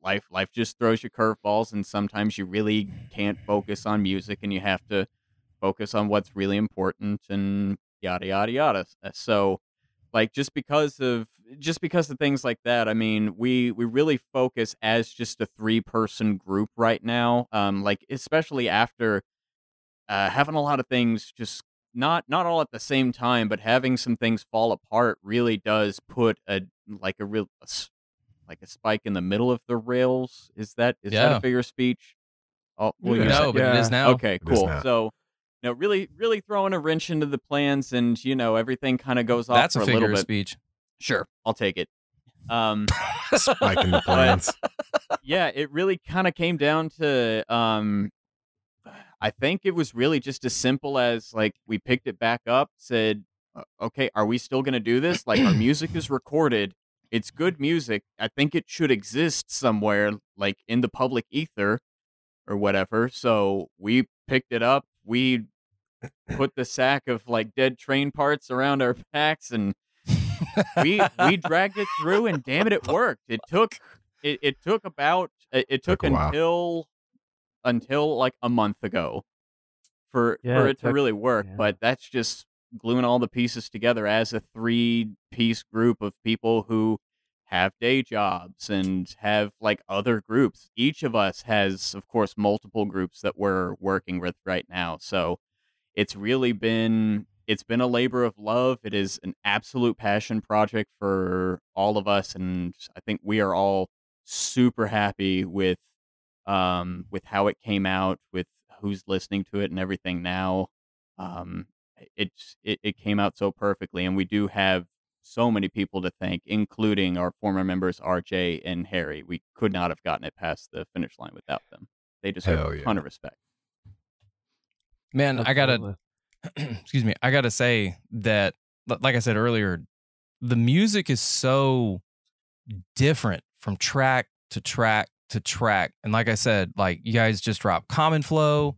life life just throws you curveballs and sometimes you really can't focus on music and you have to focus on what's really important and yada yada yada. Uh, So like just because of just because of things like that, I mean, we we really focus as just a three person group right now. Um like especially after uh having a lot of things just not not all at the same time, but having some things fall apart really does put a like a real like a spike in the middle of the rails. Is that is that a figure of speech? Oh, well, Yeah. you no, said- but it is now. Okay, cool. now. So, you know, really, really throwing a wrench into the plans, and you know, everything kind of goes off That's for a a figure little of bit. speech. Sure, I'll take it. Um, *laughs* Spike in the *laughs* plans. yeah, it really kind of came down to um I think it was really just as simple as like we picked it back up, said, "Uh, "Okay, are we still going to do this? Like our *clears throat* music is recorded. It's good music. I think it should exist somewhere like in the public ether or whatever." So, we picked it up. We put the sack of like dead train parts around our *laughs* backs and we we *laughs* dragged it through and damn it it worked it took it, it took about it, it took, Took until until like a month ago for Yeah, for it it to really work yeah. but that's just gluing all the pieces together as a three piece group of people who have day jobs and have like other groups. Each of us has of course multiple groups that we're working with right now. So it's really been it's been a labor of love. It is an absolute passion project for all of us and i think we are all super happy with um with how it came out with who's listening to it and everything now. Um it's it, it came out so perfectly and we do have so many people to thank including our former members rj and harry we could not have gotten it past the finish line without them they deserve Hell a yeah. ton of respect Man, I gotta *clears throat* excuse me, I gotta say that like I said earlier, the music is so different from track to track to track. And like I said, like you guys just dropped Common Flow,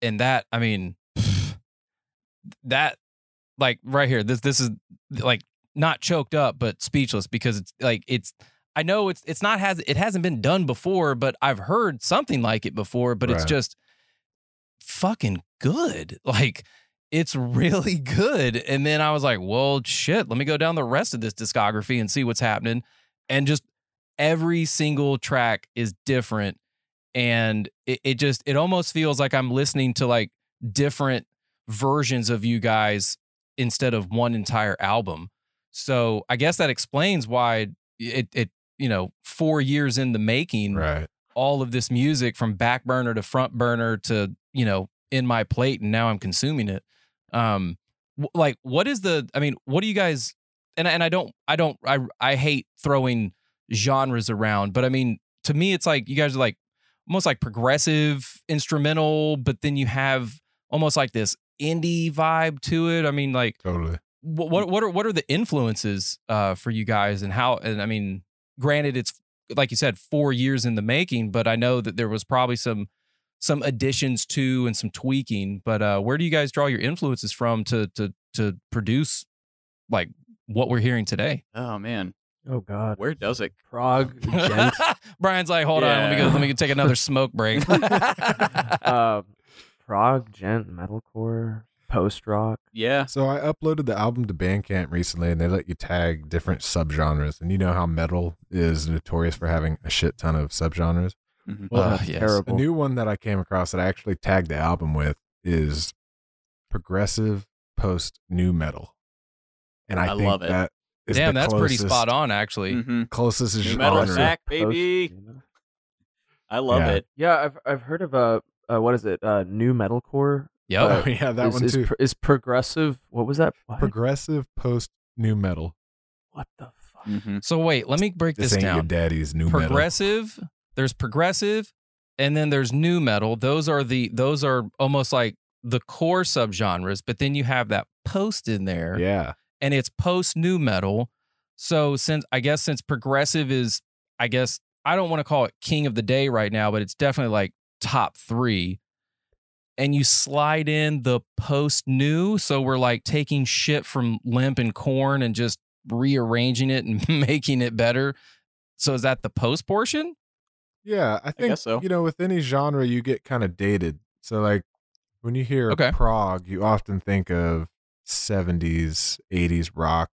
and that, I mean, that like right here, this this is like not choked up, but speechless because it's like it's I know it's it's not has it hasn't been done before, but I've heard something like it before, but it's just fucking good. *laughs* Like it's really good. And then I was like, well, shit, let me go down the rest of this discography and see what's happening. And just every single track is different. And it, it just, it almost feels like I'm listening to like different versions of you guys instead of one entire album. So I guess that explains why it, it, you know, four years in the making, Right. all of this music from back burner to front burner to you know in my plate and now i'm consuming it um w- like what is the i mean what do you guys and, I- and i don't i don't i i hate throwing genres around but i mean to me it's like you guys are like almost like progressive instrumental but then you have almost like this indie vibe to it i mean like Totally. what what what are what are the influences uh for you guys and how and I mean granted it's like you said 4 years in the making but I know that there was probably some some additions to and some tweaking but uh where do you guys draw your influences from to to to produce like what we're hearing today oh man Oh God. where does it prog *laughs* djent. Brian's like hold on let me go let me take another smoke break uh, *laughs* Prog djent metalcore post rock. yeah So I uploaded the album to Bandcamp recently, and they let you tag different subgenres. And you know how metal is notorious for having a shit ton of subgenres. Mhm. Well, Uh, that's yes. A new one that I came across that I actually tagged the album with is progressive post new metal, and I, I think love it. that is damn the that's pretty spot on actually Mhm. Closest New genre. metal Genre. back Post baby new metal. i love Yeah. it Yeah, I've I've heard of uh, uh what is it? Uh, new metalcore. yep Oh *laughs* yeah, that is, one is, too. pro- is progressive. What was that? What, progressive post new metal. what the fuck? Mhm. so wait let me break This, this, ain't your down daddy's new metal. progressive there's progressive and then there's new metal those are the those are almost like the core subgenres but then you have that post in there Yeah, and it's post new metal so since i guess since progressive is i guess i don't want to call it king of the day right now but it's definitely like top three and you slide in the post new so we're like taking shit from limp and Korn and just rearranging it and *laughs* making it better so is that the post portion yeah. I think guess so. you know with any genre you get kind of dated. So like When you hear Okay. prog, you often think of 70s, 80s rock,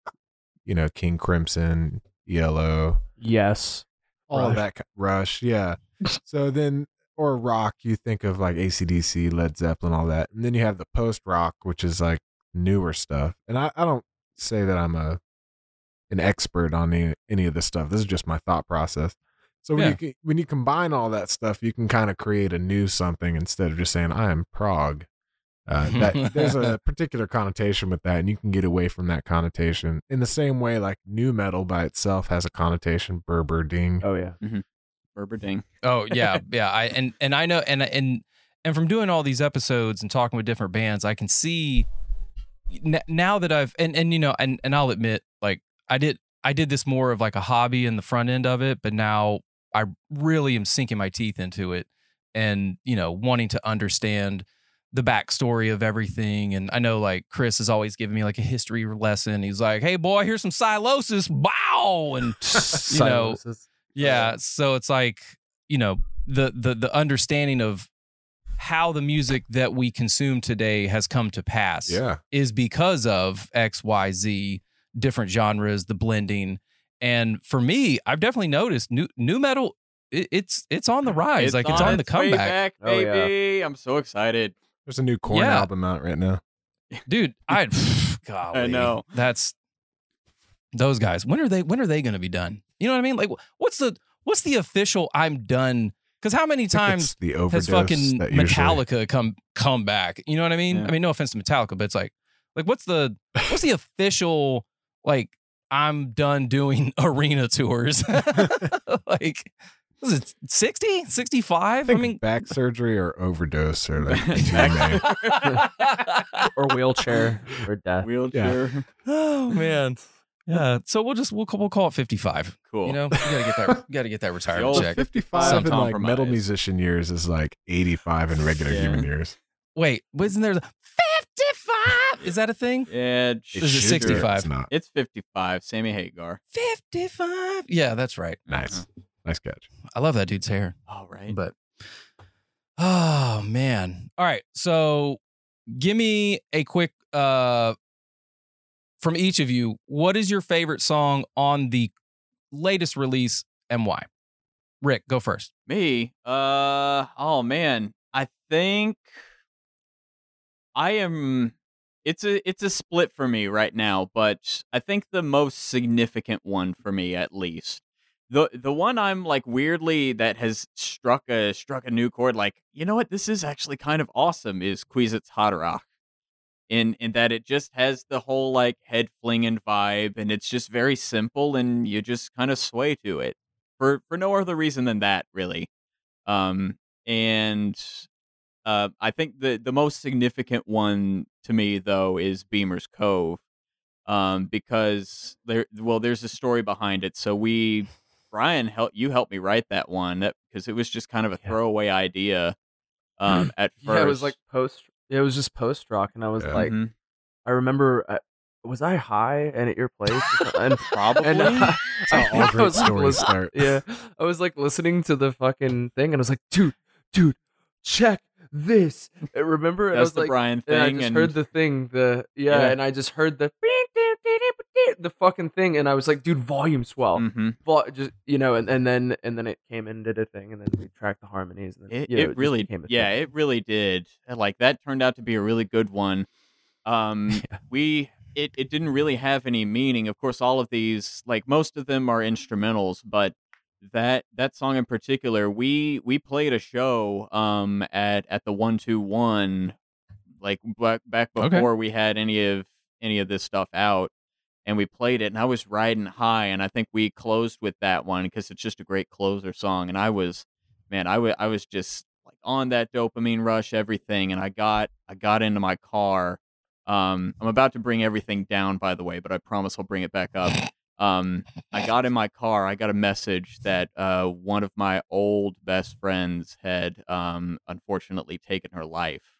you know, King Crimson, Yellow. Yes. all Rush. of that Rush, yeah. *laughs* so then or rock, you think of like ACDC, Led Zeppelin, all that. And then you have the post rock, which is like newer stuff. And I, I don't say that I'm a an expert on any, any of this stuff. This is just my thought process. So when Yeah. you when you combine all that stuff, you can kind of create a new something instead of just saying I am prog. Uh, that there's *laughs* a particular connotation with that, and you can get away from that connotation in the same way like new metal by itself has a connotation, Berber ding. Oh yeah. Oh yeah, *laughs* yeah. I and and I know and and and from doing all these episodes and talking with different bands, I can see n- now that I've and and you know and and I'll admit like I did I did this more of like a hobby in the front end of it, but now I really am sinking my teeth into it and you know wanting to understand the backstory of everything. And I know like Chris has always given me like a history lesson. He's like, "Hey boy, here's some silosis, bow," and *laughs* you know, Silences. yeah, so it's like, you know, the the the understanding of how the music that we consume today has come to pass Yeah, is because of XYZ different genres, the blending. And for me, I've definitely noticed new new metal it, it's it's on the rise. like it's on the its way comeback. back, Oh, yeah. I'm so excited. there's a new Korn Yeah. album out right now. Dude, *laughs* I golly, know. That's those guys. When are they when are they going to be done? You know what I mean? Like what's the what's the official I'm done cuz how many times the has overdose fucking that usually- Metallica come come back. You know what I mean? Yeah. I mean, no offense to Metallica, but it's like, like what's the what's the official like? I'm done doing *laughs* arena tours. *laughs* like, was it 60, 65? I I, mean, back surgery or overdose or like the *laughs* two. Or wheelchair or death. Wheelchair. oh man, yeah. So we'll just we'll we'll call it 55. Cool. You know, we gotta get that we *laughs* gotta get that retirement check. 55 Some in like metal musician years is like 85 in regular Yeah. human years. Wait, wasn't there the 55? Is that a thing? Yeah, It Is it should be, 65? It's not. It's 55. Sammy Hagar. 55. Yeah, that's right. Nice. Nice catch. I love that dude's hair. All right. But oh man. All right. So give me a quick uh from each of you, what is your favorite song on the latest release and why? Rick, go first. Me? Uh oh man. I think I am it's a it's a split for me right now, but I think the most significant one for me at least. The the one I'm like weirdly that has struck a struck a new chord like, you know what, this is actually kind of awesome is Kwisatz Haderach. In in that it just has the whole like head flinging vibe and it's just very simple and you just kind of sway to it for for no other reason than that really um and uh i think the the most significant one to me though is beamer's cove um because there well there's a story behind it so we brian helped you helped me write that one because it was just kind of a Yeah. throwaway idea *clears throat* um at first Yeah, it was like post. It was just post rock, and I was Yeah. like, Mhm. I remember, uh, was I high and at your place? and probably and *laughs* uh, That's how all I great was, stories start. Yeah, I was like listening to the fucking thing, and I was like, dude, dude, check this. Remember, and I was the like, brian and I just and heard the thing, the yeah, Yeah. and I just heard the *laughs* the fucking thing, and I was like, dude, volume swell, Mhm. Vol- just you know, and, and then and then it came and did a thing, and then we tracked the harmonies, and then It, you know, it just really, became a yeah, thing. it really did. Like that turned out to be a really good one. Um, *laughs* Yeah. we it it didn't really have any meaning. Of course, all of these, like most of them, are instrumentals, but that that song in particular, we we played a show um at at the one two one, like back back Okay. before we had any of any of this stuff out. And we played it, and I was riding high, and I think we closed with that one because it's just a great closer song. And I was, man, I wa- I was just like on that dopamine rush, everything, and I got I got into my car. Um, I'm about to bring everything down, by the way, but I promise I'll bring it back up. Um, I got in *laughs* my car. I got a message that uh, one of my old best friends had um, unfortunately taken her life,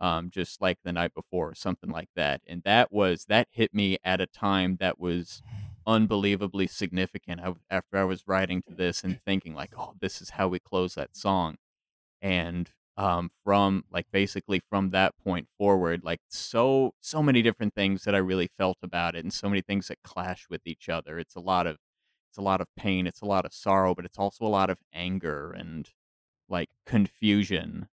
um, just like the night before, or something like that. And that was that hit me at a time that was unbelievably significant. I, after I was writing to this and thinking like, oh, this is how we close that song, and um, from like basically from that point forward. Like so so many different things that I really felt about it, and so many things that clash with each other. It's a lot of it's a lot of pain, it's a lot of sorrow, but it's also a lot of anger and like confusion.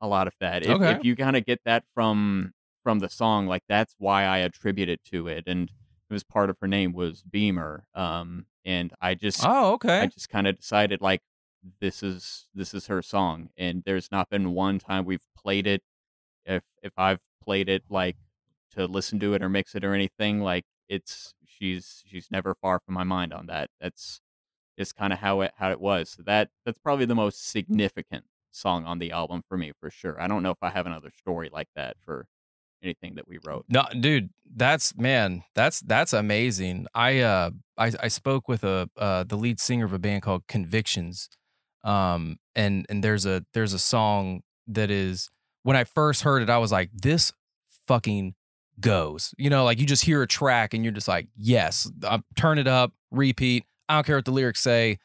A lot of that. If, Okay. if you kind of get that from from the song, like that's why I attribute it to it, and it was part of her name was Beamer. Um, and I just Oh, okay. I just kind of decided like this is this is her song, and there's not been one time we've played it. If if I've played it like to listen to it or mix it or anything, like it's she's she's never far from my mind on that. That's just kind of how it how it was. So that that's probably the most significant song on the album for me for sure. I don't know if I have another story like that for anything that we wrote. No, dude, that's man, that's that's amazing. I uh I I spoke with a uh the lead singer of a band called Convictions. Um and and there's a there's a song that is when I first heard it I was like this fucking goes. You know, like you just hear a track and you're just like, "Yes, uh, turn it up, repeat. I don't care what the lyrics say.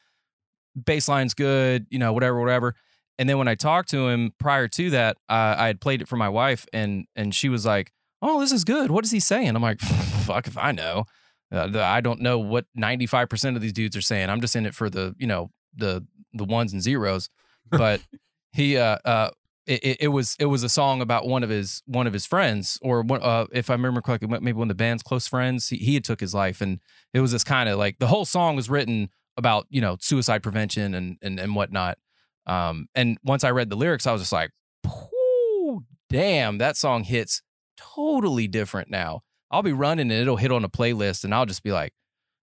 Bass line's good, you know, whatever whatever." And then when I talked to him prior to that, uh, I had played it for my wife, and and she was like, "Oh, this is good. What is he saying?" I'm like, *laughs* "Fuck if I know. Uh, I don't know what 95 percent of these dudes are saying. I'm just in it for the you know the the ones and zeros." But *laughs* he uh uh it, it- was it was a song about one of his one of his friends or one uh if I remember correctly maybe one of the band's close friends he, he had took his life and it was this kind of like the whole song was written about you know suicide prevention and and and whatnot um and once I read the lyrics I was just like "Whew, damn that song hits totally different now I'll be running and it'll hit on a playlist and I'll just be like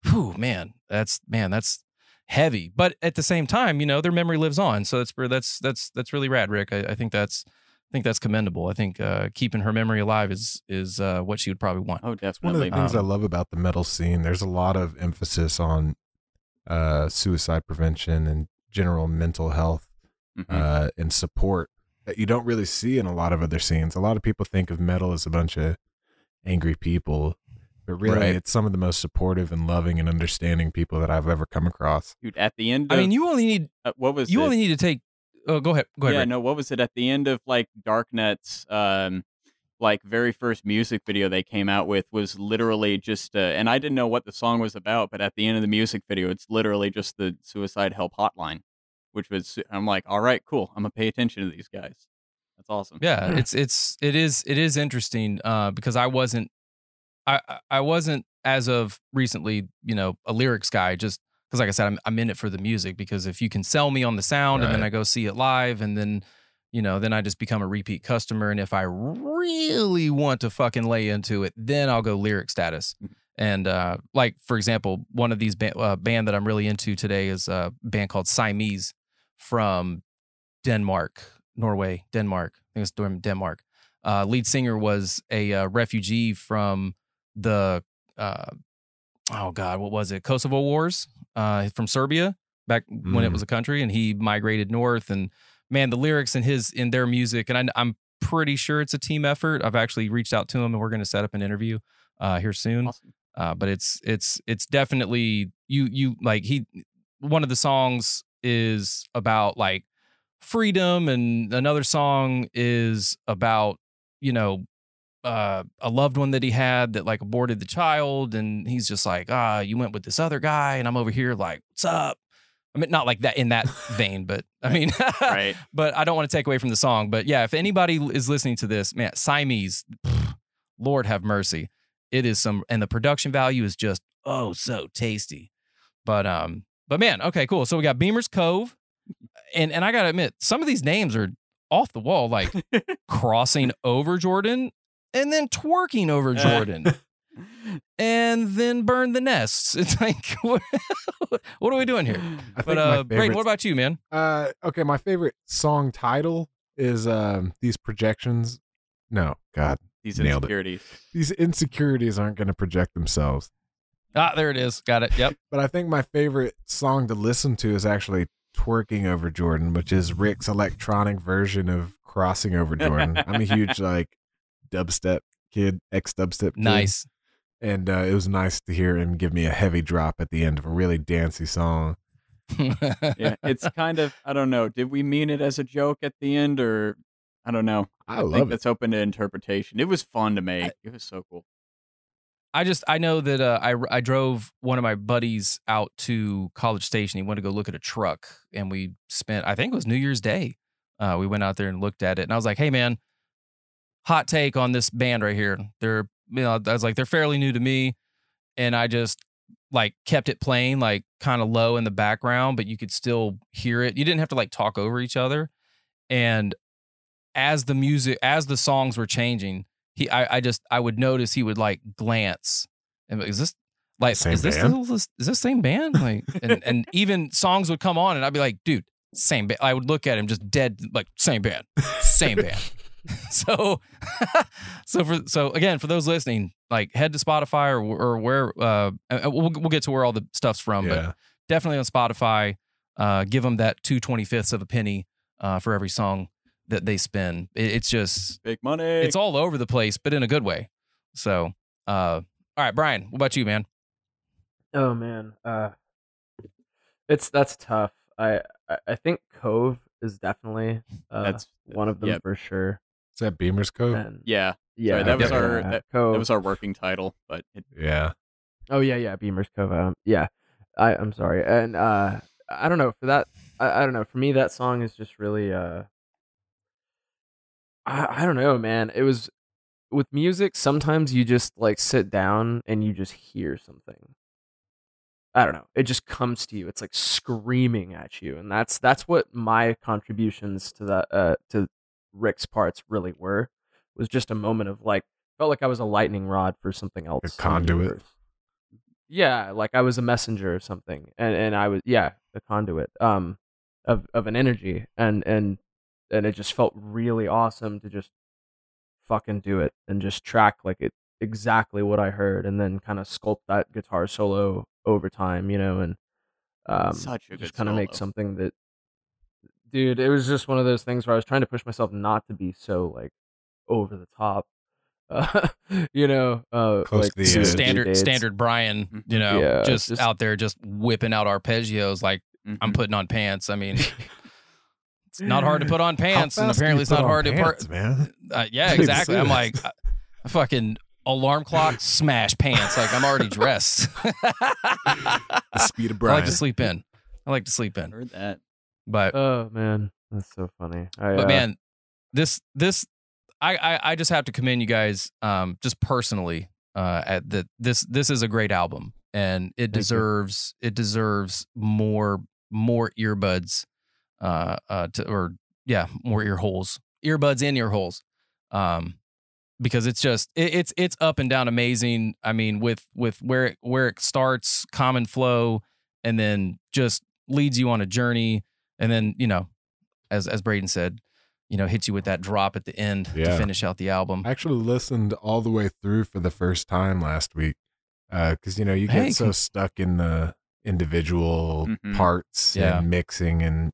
whew man that's man that's heavy but at the same time you know their memory lives on so that's that's that's that's really rad rick i, I think that's i think that's commendable i think uh, keeping her memory alive is is uh, what she would probably want Oh, One of the definitely. things I Um, love about the metal scene, there's a lot of emphasis on uh, suicide prevention and general mental health Mhm. uh, and support that you don't really see in a lot of other scenes. A lot of people think of metal as a bunch of angry people, but really, Right. it's some of the most supportive and loving and understanding people that I've ever come across. Dude, at the end. i mean you only need uh, what was you it? only need to take oh go ahead go ahead yeah, Rick. no, what was it at the end of like Darknet's um like very first music video they came out with was literally just uh, and I didn't know what the song was about, but at the end of the music video it's literally just the suicide help hotline, which was I'm like, "All right, cool. I'm going to pay attention to these guys." That's awesome. yeah Yeah. it's it's it is it is interesting uh because i wasn't i I- wasn't as of recently you know a lyrics guy just because like i said I'm, I'm in it for the music because if you can sell me on the sound and then i go see it live and then you know then i just become a repeat customer and if i really want to fucking lay into it then i'll go lyric status. Mhm. and uh like for example one of these ba- uh, band that i'm really into today is a band called siamese from denmark norway denmark. I think it's denmark. Uh lead singer was a uh, refugee from the uh oh god what was it kosovo wars uh from serbia back when it Mm. was a country and he migrated north and man the lyrics in his in their music and I, i'm pretty sure it's a team effort i've actually reached out to him and we're going to set up an interview uh here soon Awesome. uh, but it's it's it's definitely you you like he one of the songs is about like freedom and another song is about you know uh, a loved one that he had that like aborted the child and he's just like ah you went with this other guy and i'm over here like what's up i mean not like that in that *laughs* vein but i mean Right. *laughs* but I don't want to take away from the song. But yeah, if anybody is listening to this, man, Siamese, pff, Lord have mercy. It is some, and the production value is just oh so tasty. But um, but man, okay, cool. So we got Beamer's Cove, and and I gotta admit, some of these names are off the wall, like *laughs* crossing over Jordan and then twerking over Jordan. *laughs* And then burn the nests. *laughs* It's like, *laughs* what, what are we doing here? I But uh, my Braden, favorite what about you, man? Uh, okay, my favorite song title is um, "These Projections." No, God, These Nailed it. insecurities. these insecurities aren't going to project themselves. Ah, there it is. Got it. Yep. But I think my favorite song to listen to is actually "Twerking Over Jordan," which is Rick's electronic version of "Crossing Over Jordan." I'm a huge like dubstep kid, ex dubstep. Nice. and uh, it was nice to hear him give me a heavy drop at the end of a really dancey song. *laughs* yeah, it's kind of I don't know. Did we mean it as a joke at the end, or I don't know. I, I love think it. that's open to interpretation. It was fun to make. it was so cool. I just I know that uh, I I drove one of my buddies out to College Station. He wanted to go look at a truck, and we spent I think it was New Year's Day. Uh, we went out there and looked at it, and I was like, "Hey, man, hot take on this band right here. They're you know I was like they're fairly new to me, and I just like kept it playing like kind of low in the background, but you could still hear it. You didn't have to like talk over each other, and as the music as the songs were changing he I, I just I would notice he would like glance and is this like Same is this is this same band like and and *laughs* even songs would come on and I'd be like dude same band I would look at him just dead like same band same band *laughs* so so for so again for those listening like head to Spotify or or where uh we'll we'll get to where all the stuff's from but definitely on Spotify uh give them that two twenty fifths of a penny uh for every song that they spin it, it's just Big money. it's all over the place, but in a good way. So, uh, all right, Brian, what about you, man? Oh man, uh, it's that's tough. I I, I think Cove is definitely uh, That's- one of them yep. for sure. Is that Beamer's Cove? And yeah. yeah, that was yeah, our- yeah, that- Cove. That was our working title, but it, Yeah. Oh yeah, yeah, Beamer's Cove. Um, yeah, I I'm sorry, and uh, I don't know for that. I, I don't know for me that song is just really uh, I I don't know, man. It was with music. Sometimes you just like sit down and you just hear something. I don't know. It just comes to you. It's like screaming at you, and that's that's what my contributions to that uh to Rick's parts really were. Was just a moment of like felt like I was a lightning rod for something else. A conduit. Yeah, like I was a messenger or something, and and I was yeah a conduit um of of an energy, and and and it just felt really awesome to just fucking do it and just track like it exactly what I heard, and then kind of sculpt that guitar solo over time, you know, and um just kind of make something that dude it was just one of those things where i was trying to push myself not to be so like over the top uh, *laughs* you know uh Close like to the do edge. standard dates. standard Brian, Mhm. you know, Yeah, just, just- out there just whipping out arpeggios like I'm Mhm. putting on pants. I mean, *laughs* it's not hard to put on pants, and apparently it's not put on hard to. pants, man. uh, *laughs* yeah, I need to exactly. I'm like, I, I fucking alarm clock, smash pants. Like I'm already dressed. The speed of Brian. I like to sleep in. I like to sleep in, heard that. But oh man that's so funny I, but uh, man, this this I, I I just have to commend you guys, um, just personally, uh, at that this this is a great album, and it you. deserves it deserves more more earbuds, uh, uh, to or yeah, more ear holes, earbuds in ear holes, um, because it's just it, it's it's up and down amazing. I mean, with with where it where it starts, common flow, and then just leads you on a journey, and then you know, as as Braden said, you know, hits you with that drop at the end to finish out the album. I actually listened all the way through for the first time last week because you know you get Hey, so con- stuck in the individual Mhm. parts Yeah. and mixing and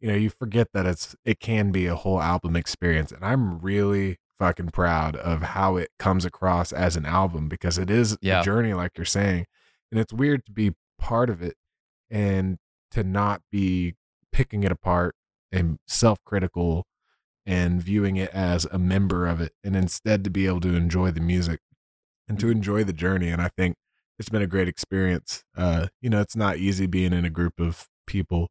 you know you forget that it's it can be a whole album experience and i'm really fucking proud of how it comes across as an album because it is Yeah. a journey like you're saying and it's weird to be part of it and to not be picking it apart and self-critical and viewing it as a member of it and instead to be able to enjoy the music and to enjoy the journey and i think it's been a great experience uh you know it's not easy being in a group of people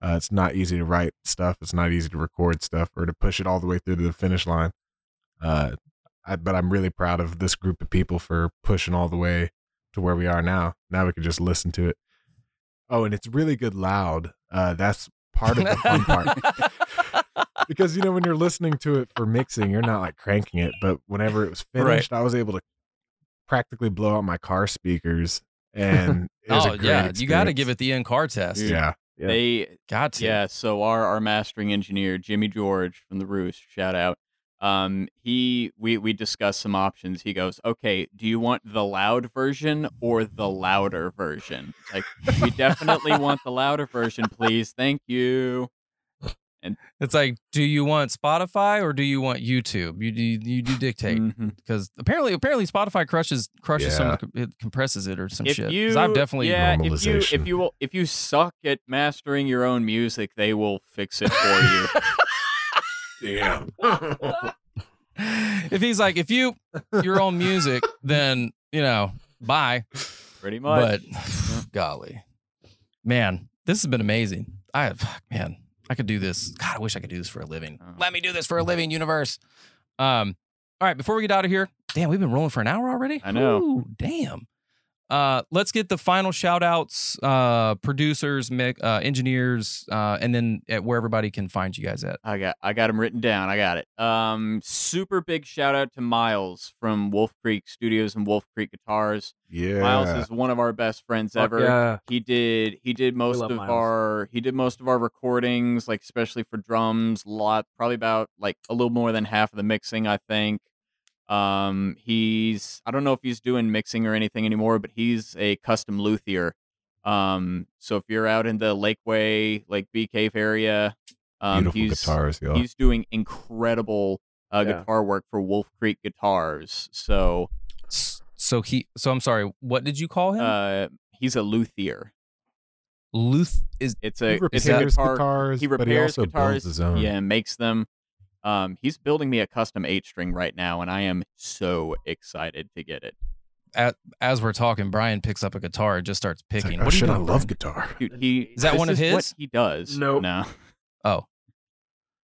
uh, it's not easy to write stuff it's not easy to record stuff or to push it all the way through to the finish line uh I, but i'm really proud of this group of people for pushing all the way to where we are now now we can just listen to it. Oh and it's really good loud uh that's part of the *laughs* fun part because you know when you're listening to it for mixing you're not like cranking it but whenever it was Right. finished i was able to practically blow out my car speakers and *laughs* it was oh a great yeah, you got to give it the in car test. yeah Yeah. They Got to. Yeah, so our our mastering engineer Jimmy George from the Roost, shout out. Um, he we we discussed some options. He goes, "Okay, do you want the loud version or the louder version?" Like we definitely *laughs* want the louder version, please. Thank you. And it's like, do you want Spotify or do you want YouTube? You do you do dictate because apparently apparently Spotify crushes crushes some Yeah. of the, it compresses it or some If shit. 'Cause you, I've definitely yeah, if you if Normalization. you if you suck at mastering your own music, they will fix it for you. *laughs* Damn. *laughs* if he's like if you your own music, *laughs* then you know bye. Pretty much. But *sighs* golly, man, this has been amazing. I have, man, I could do this. God, I wish I could do this for a living. Oh. Let me do this for a living, universe. Um, all right, before we get out of here, damn, we've been rolling for an hour already. I know. Ooh, damn. Uh, let's get the final shout outs, uh, producers, mic- uh, engineers, uh, and then at where everybody can find you guys at. I got I got them written down. I got it. Um, super big shout out to Miles from Wolf Creek Studios and Wolf Creek Guitars. Yeah. Miles is one of our best friends Fuck ever. yeah. He did he did most of Miles. our he did most of our recordings, like especially for drums, a lot probably about like a little more than half of the mixing, I think. Um he's I don't know if he's doing mixing or anything anymore, but he's a custom luthier. Um so if you're out in the Lakeway, like Bee Cave area, um Beautiful he's guitars, y'all. he's doing incredible uh, Yeah. guitar work for Wolf Creek Guitars. So So he, so I'm sorry. What did you call him? uh he's a luthier. Luth is It's a it's a repairs guitar guitars, he but he repairs also guitars. builds his own. Yeah, makes them. Um, he's building me a custom eight string right now, and I am so excited to get it. as we're talking. Brian picks up a guitar and just starts picking. like, oh what are you shit, I love Brian? guitar. Dude, he Is that this one of what his? he does. Nope. No. Oh,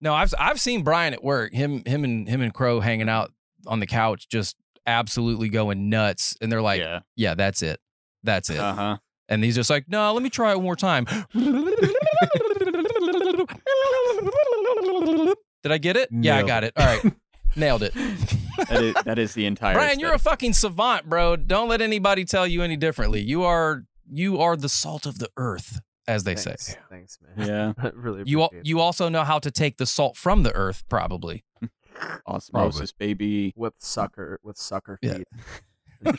no, I've I've seen Brian at work. Him him and him and Crow hanging out on the couch, just absolutely going nuts. And they're like, "Yeah, yeah. that's it, that's it." Uh huh. And he's just like, "No, let me try it one more time." *laughs* Did I get it? Yeah, I got it. it. All right, *laughs* nailed it. That is that is the entire. Brian, you're a fucking savant, bro. Don't let anybody tell you any differently. You are you are the salt of the earth, as they say. Thanks, Thanks, man. Yeah. *laughs* I really You al- you also know how to take the salt from the earth, probably. *laughs* osmosis, baby. with sucker with sucker feet. Yeah.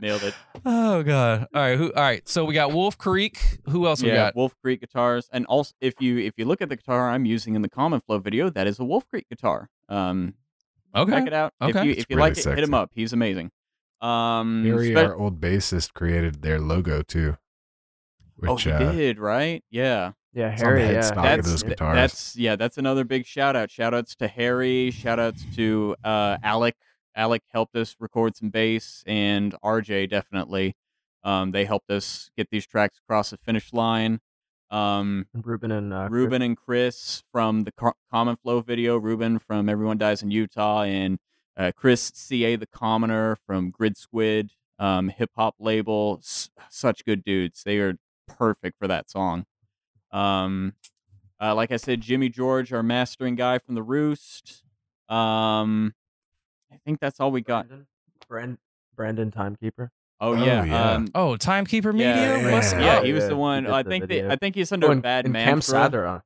Feet. Nailed it. Oh god. All right. Who? All right. So we got Wolf Creek. Who else we yeah, got? Wolf Creek guitars, and also if you if you look at the guitar I'm using in the Common Flow video, that is a Wolf Creek guitar. Um, Okay. check it out. If Okay. you It's if you really like it, hit him up. He's amazing. Um, Harry, spe- our old bassist, created their logo too. oh, Which he uh, did right? Yeah. Yeah, It's on the Harry. Yeah, headstock of that's those guitars. that's yeah that's another big shout out shout outs to harry shout outs to uh alec alec helped us record some bass and rj definitely um they helped us get these tracks across the finish line um Ruben and uh, Chris. ruben and chris from the Co- common flow video ruben from everyone dies in utah and uh, chris ca the commoner from grid squid um hip hop label S- such good dudes they are perfect for that song um, uh, like I said, Jimmy George, our mastering guy from the Roost. Um, I think that's all we got. Brandon, Brand, Brandon Timekeeper. Oh, Oh, yeah, yeah. Um, Oh, Timekeeper Media. yeah, What's- Yeah. yeah, he was yeah, the one. did I the think they. I think he's under Oh, a and, bad and man. Cam Sather.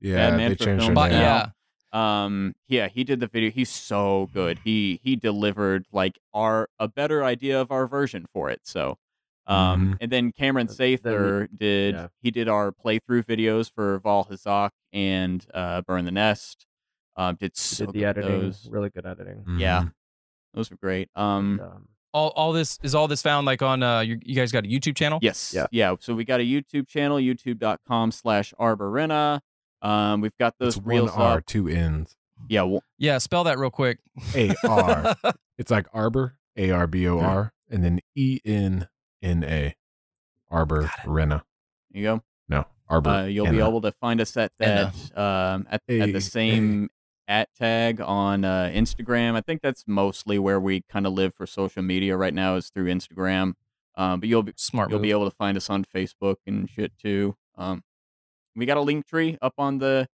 yeah, they Manfred changed Film. their But name. yeah. Um, yeah, he did the video. He's so good. He he delivered like our a better idea of our version for it. So, um, Mhm. and then Cameron Sather did. yeah. He did our playthrough videos for Val Hazak and uh, Burn the Nest. Um, did so Did the good with editing. those. Really good editing. Yeah. Mhm. Those were great. Um, Um, all all this is all this found like on uh you, you guys got a YouTube channel? Yes. Yeah. Yeah. So we got a YouTube channel, youtube.com slash arborenna. Um, we've got those It's reels one R, up. two N's. Yeah. w- Yeah, spell that real quick. A R. *laughs* it's like Arbor, A R B O R, and then E N N A. Arbor Rena. you go. No, Arbor. Uh, you'll be able to find us at Enna. that um, at, at the same at tag on uh, Instagram. I think that's mostly where we kind of live for social media right now is through Instagram. Um, but you'll be Smart you'll move. be able to find us on Facebook and shit too. Um, we got a link tree up on the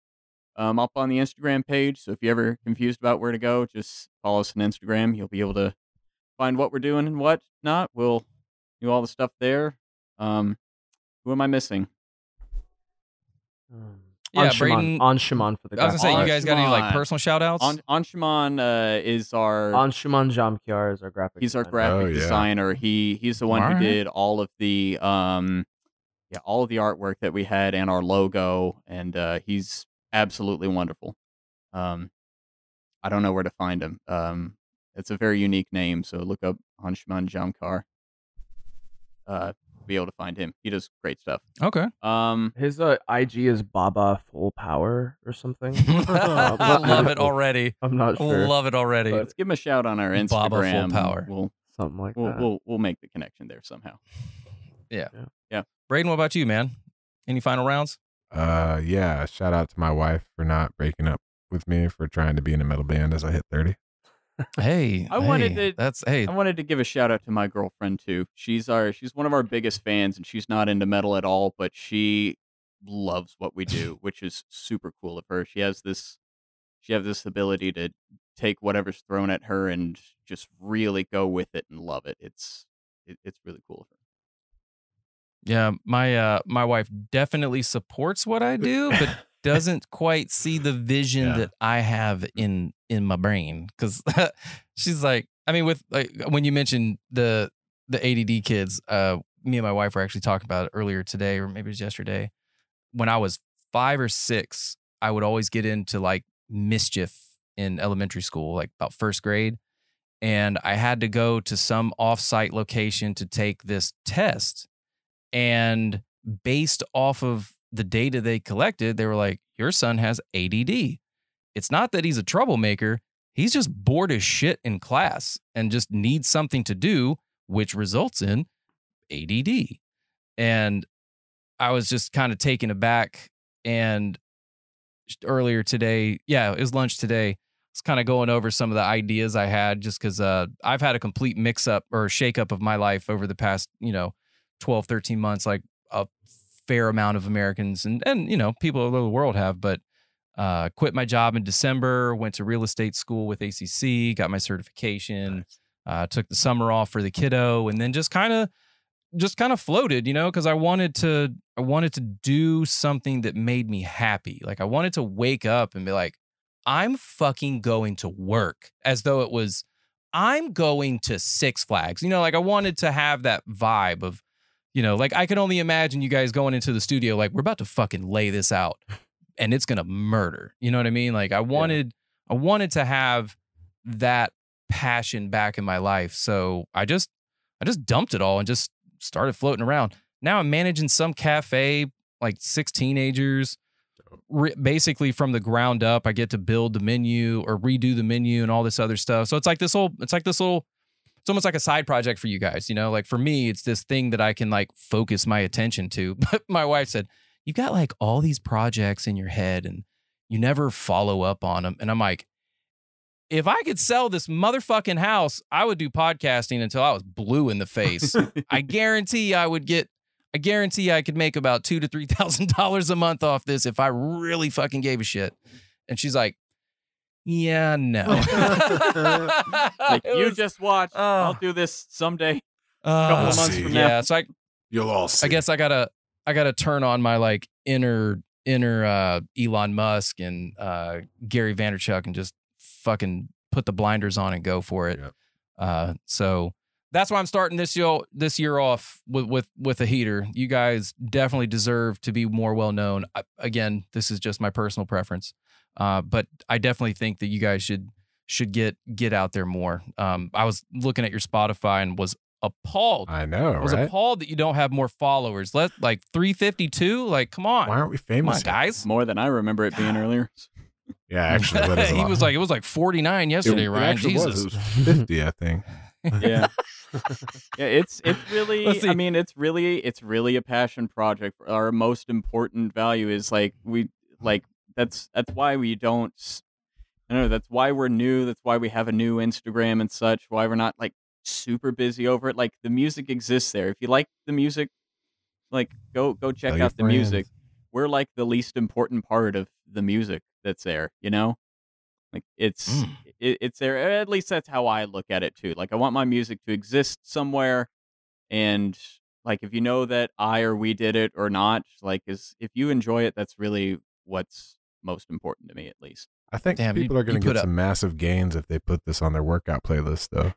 um, up on the Instagram page. So if you're ever confused about where to go, just follow us on Instagram. You'll be able to find what we're doing and what not. We'll do all the stuff there. Um, who am I missing? Yeah, Anshuman, Braden- Anshuman for the guys. I was gonna say, you On guys got any like personal shout outs? On Anshuman uh, is our Anshuman Jamkiar is our graphic. he's our designer. graphic Oh, yeah. designer. He he's the one Alright. who did all of the um yeah, all of the artwork that we had and our logo, and uh, he's absolutely wonderful. Um, I don't know where to find him. Um, it's a very unique name, so look up Anshuman Jamkar. Uh, be able to find him. He does great stuff. Okay. Um, His uh, IG is Baba Full Power or something. *laughs* *laughs* I love it already. I'm not sure. Love it already. let's give him a shout on our Instagram. Baba Full Power. We'll something like we'll, that. we'll we'll make the connection there somehow. Yeah. Yeah. yeah. Braden, what about you, man? Any final rounds? Uh, yeah. Shout out to my wife for not breaking up with me for trying to be in a metal band as I hit thirty. Hey, I wanted to- That's hey. I wanted to give a shout out to my girlfriend too. She's our she's one of our biggest fans, and she's not into metal at all, but she loves what we do, *laughs* which is super cool of her. She has this she has this ability to take whatever's thrown at her and just really go with it and love it. It's it, it's really cool of her. Yeah, my uh my wife definitely supports what I do, but doesn't quite see the vision Yeah. that I have in in my brain cuz *laughs* she's like I mean with like when you mentioned the the ADD kids, uh me and my wife were actually talking about it earlier today or maybe it was yesterday. When I was 5 or 6, I would always get into like mischief in elementary school, like about 1st grade, and I had to go to some off-site location to take this test and based off of the data they collected, they were like, Your son has ADD. It's not that he's a troublemaker, he's just bored as shit in class and just needs something to do, which results in ADD. And I was just kind of taken aback. And earlier today, yeah, it was lunch today. I was kind of going over some of the ideas I had just because uh, I've had a complete mix up or shake up of my life over the past, you know, 12, 13 months, like a fair amount of Americans and, and you know, people all over the world have. But uh, quit my job in December, went to real estate school with ACC, got my certification, uh, took the summer off for the kiddo, and then just kind of just kind of floated, you know, because I wanted to I wanted to do something that made me happy. Like I wanted to wake up and be like, I'm fucking going to work as though it was I'm going to Six Flags. You know, like I wanted to have that vibe of, you know, like I can only imagine you guys going into the studio like we're about to fucking lay this out and it's going to murder. You know what I mean? Like I wanted I wanted to have that passion back in my life. So I just I just dumped it all and just started floating around. Now I'm managing some cafe, like six teenagers. Re- basically from the ground up, I get to build the menu or redo the menu and all this other stuff. So it's like this whole, it's like this little, it's almost like a side project for you guys. You know, like for me, it's this thing that I can like focus my attention to. *laughs* But my wife said, "You got like all these projects in your head and you never follow up on them." And I'm like, if I could sell this motherfucking house, I would do podcasting until I was blue in the face. *laughs* I guarantee I would get. I guarantee I could make about two to three thousand dollars a month off this if I really fucking gave a shit. And she's like, "Yeah, no." *laughs* like you was- just watch. oh. I'll do this someday. uh, couple of months from yeah, now. so I, You'll all see. I guess I gotta, I gotta turn on my like inner, inner uh, Elon Musk and uh, Gary Vaynerchuk and just fucking put the blinders on and go for it. Yep. Uh, so that's why I'm starting this year this year off with with with a heater. You guys definitely deserve to be more well known. I, again, this is just my personal preference, uh, but I definitely think that you guys should should get get out there more. Um, I was looking at your Spotify and was appalled. I know, I was right? appalled that you don't have more followers. Let like 352. Like, come on, Why aren't we famous? on, guys. More than I remember it being *sighs* earlier. Yeah, actually, that is *laughs* he was like, it was like 49 yesterday, it Ryan. actually Jesus. Was. It was fifty, I think. *laughs* Yeah. *laughs* yeah, it's it's really I mean, it's really it's really a passion project. Our most important value is like we like that's that's why we don't I don't know, that's why we're new, that's why we have a new Instagram and such, why we're not like super busy over it. Like the music exists there. If you like the music, like go go check Tell out the music. We're like the least important part of the music that's there, you know? Like it's Mm. it, it's there. At least that's how I look at it too. Like I want my music to exist somewhere, and like if you know that I or we did it or not, like is if you enjoy it, that's really what's most important to me, at least. I think Damn, you- people are going to put get up- some massive gains if they put this on their workout playlist, though.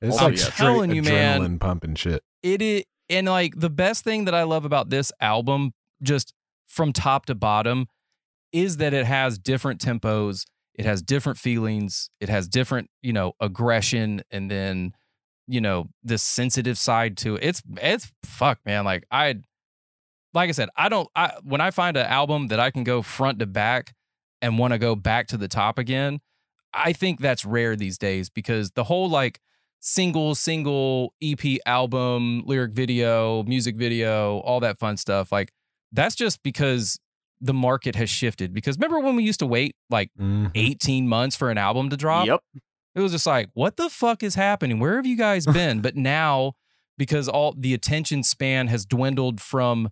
It's Oh, like yeah. straight Telling you, adrenaline man. pumping shit. It is and like the best thing that I love about this album, just from top to bottom, is that it has different tempos, it has different feelings, it has different, you know, aggression, and then, you know, this sensitive side to it. It's it's fuck, man. Like I like I said, I don't I when I find an album that I can go front to back and want to go back to the top again, I think that's rare these days because the whole like single, single EP album, lyric video, music video, all that fun stuff. Like that's just because the market has shifted. Because remember when we used to wait like Mhm. 18 months for an album to drop? Yep. It was just like, what the fuck is happening? Where have you guys *laughs* been? but now, because all the attention span has dwindled from,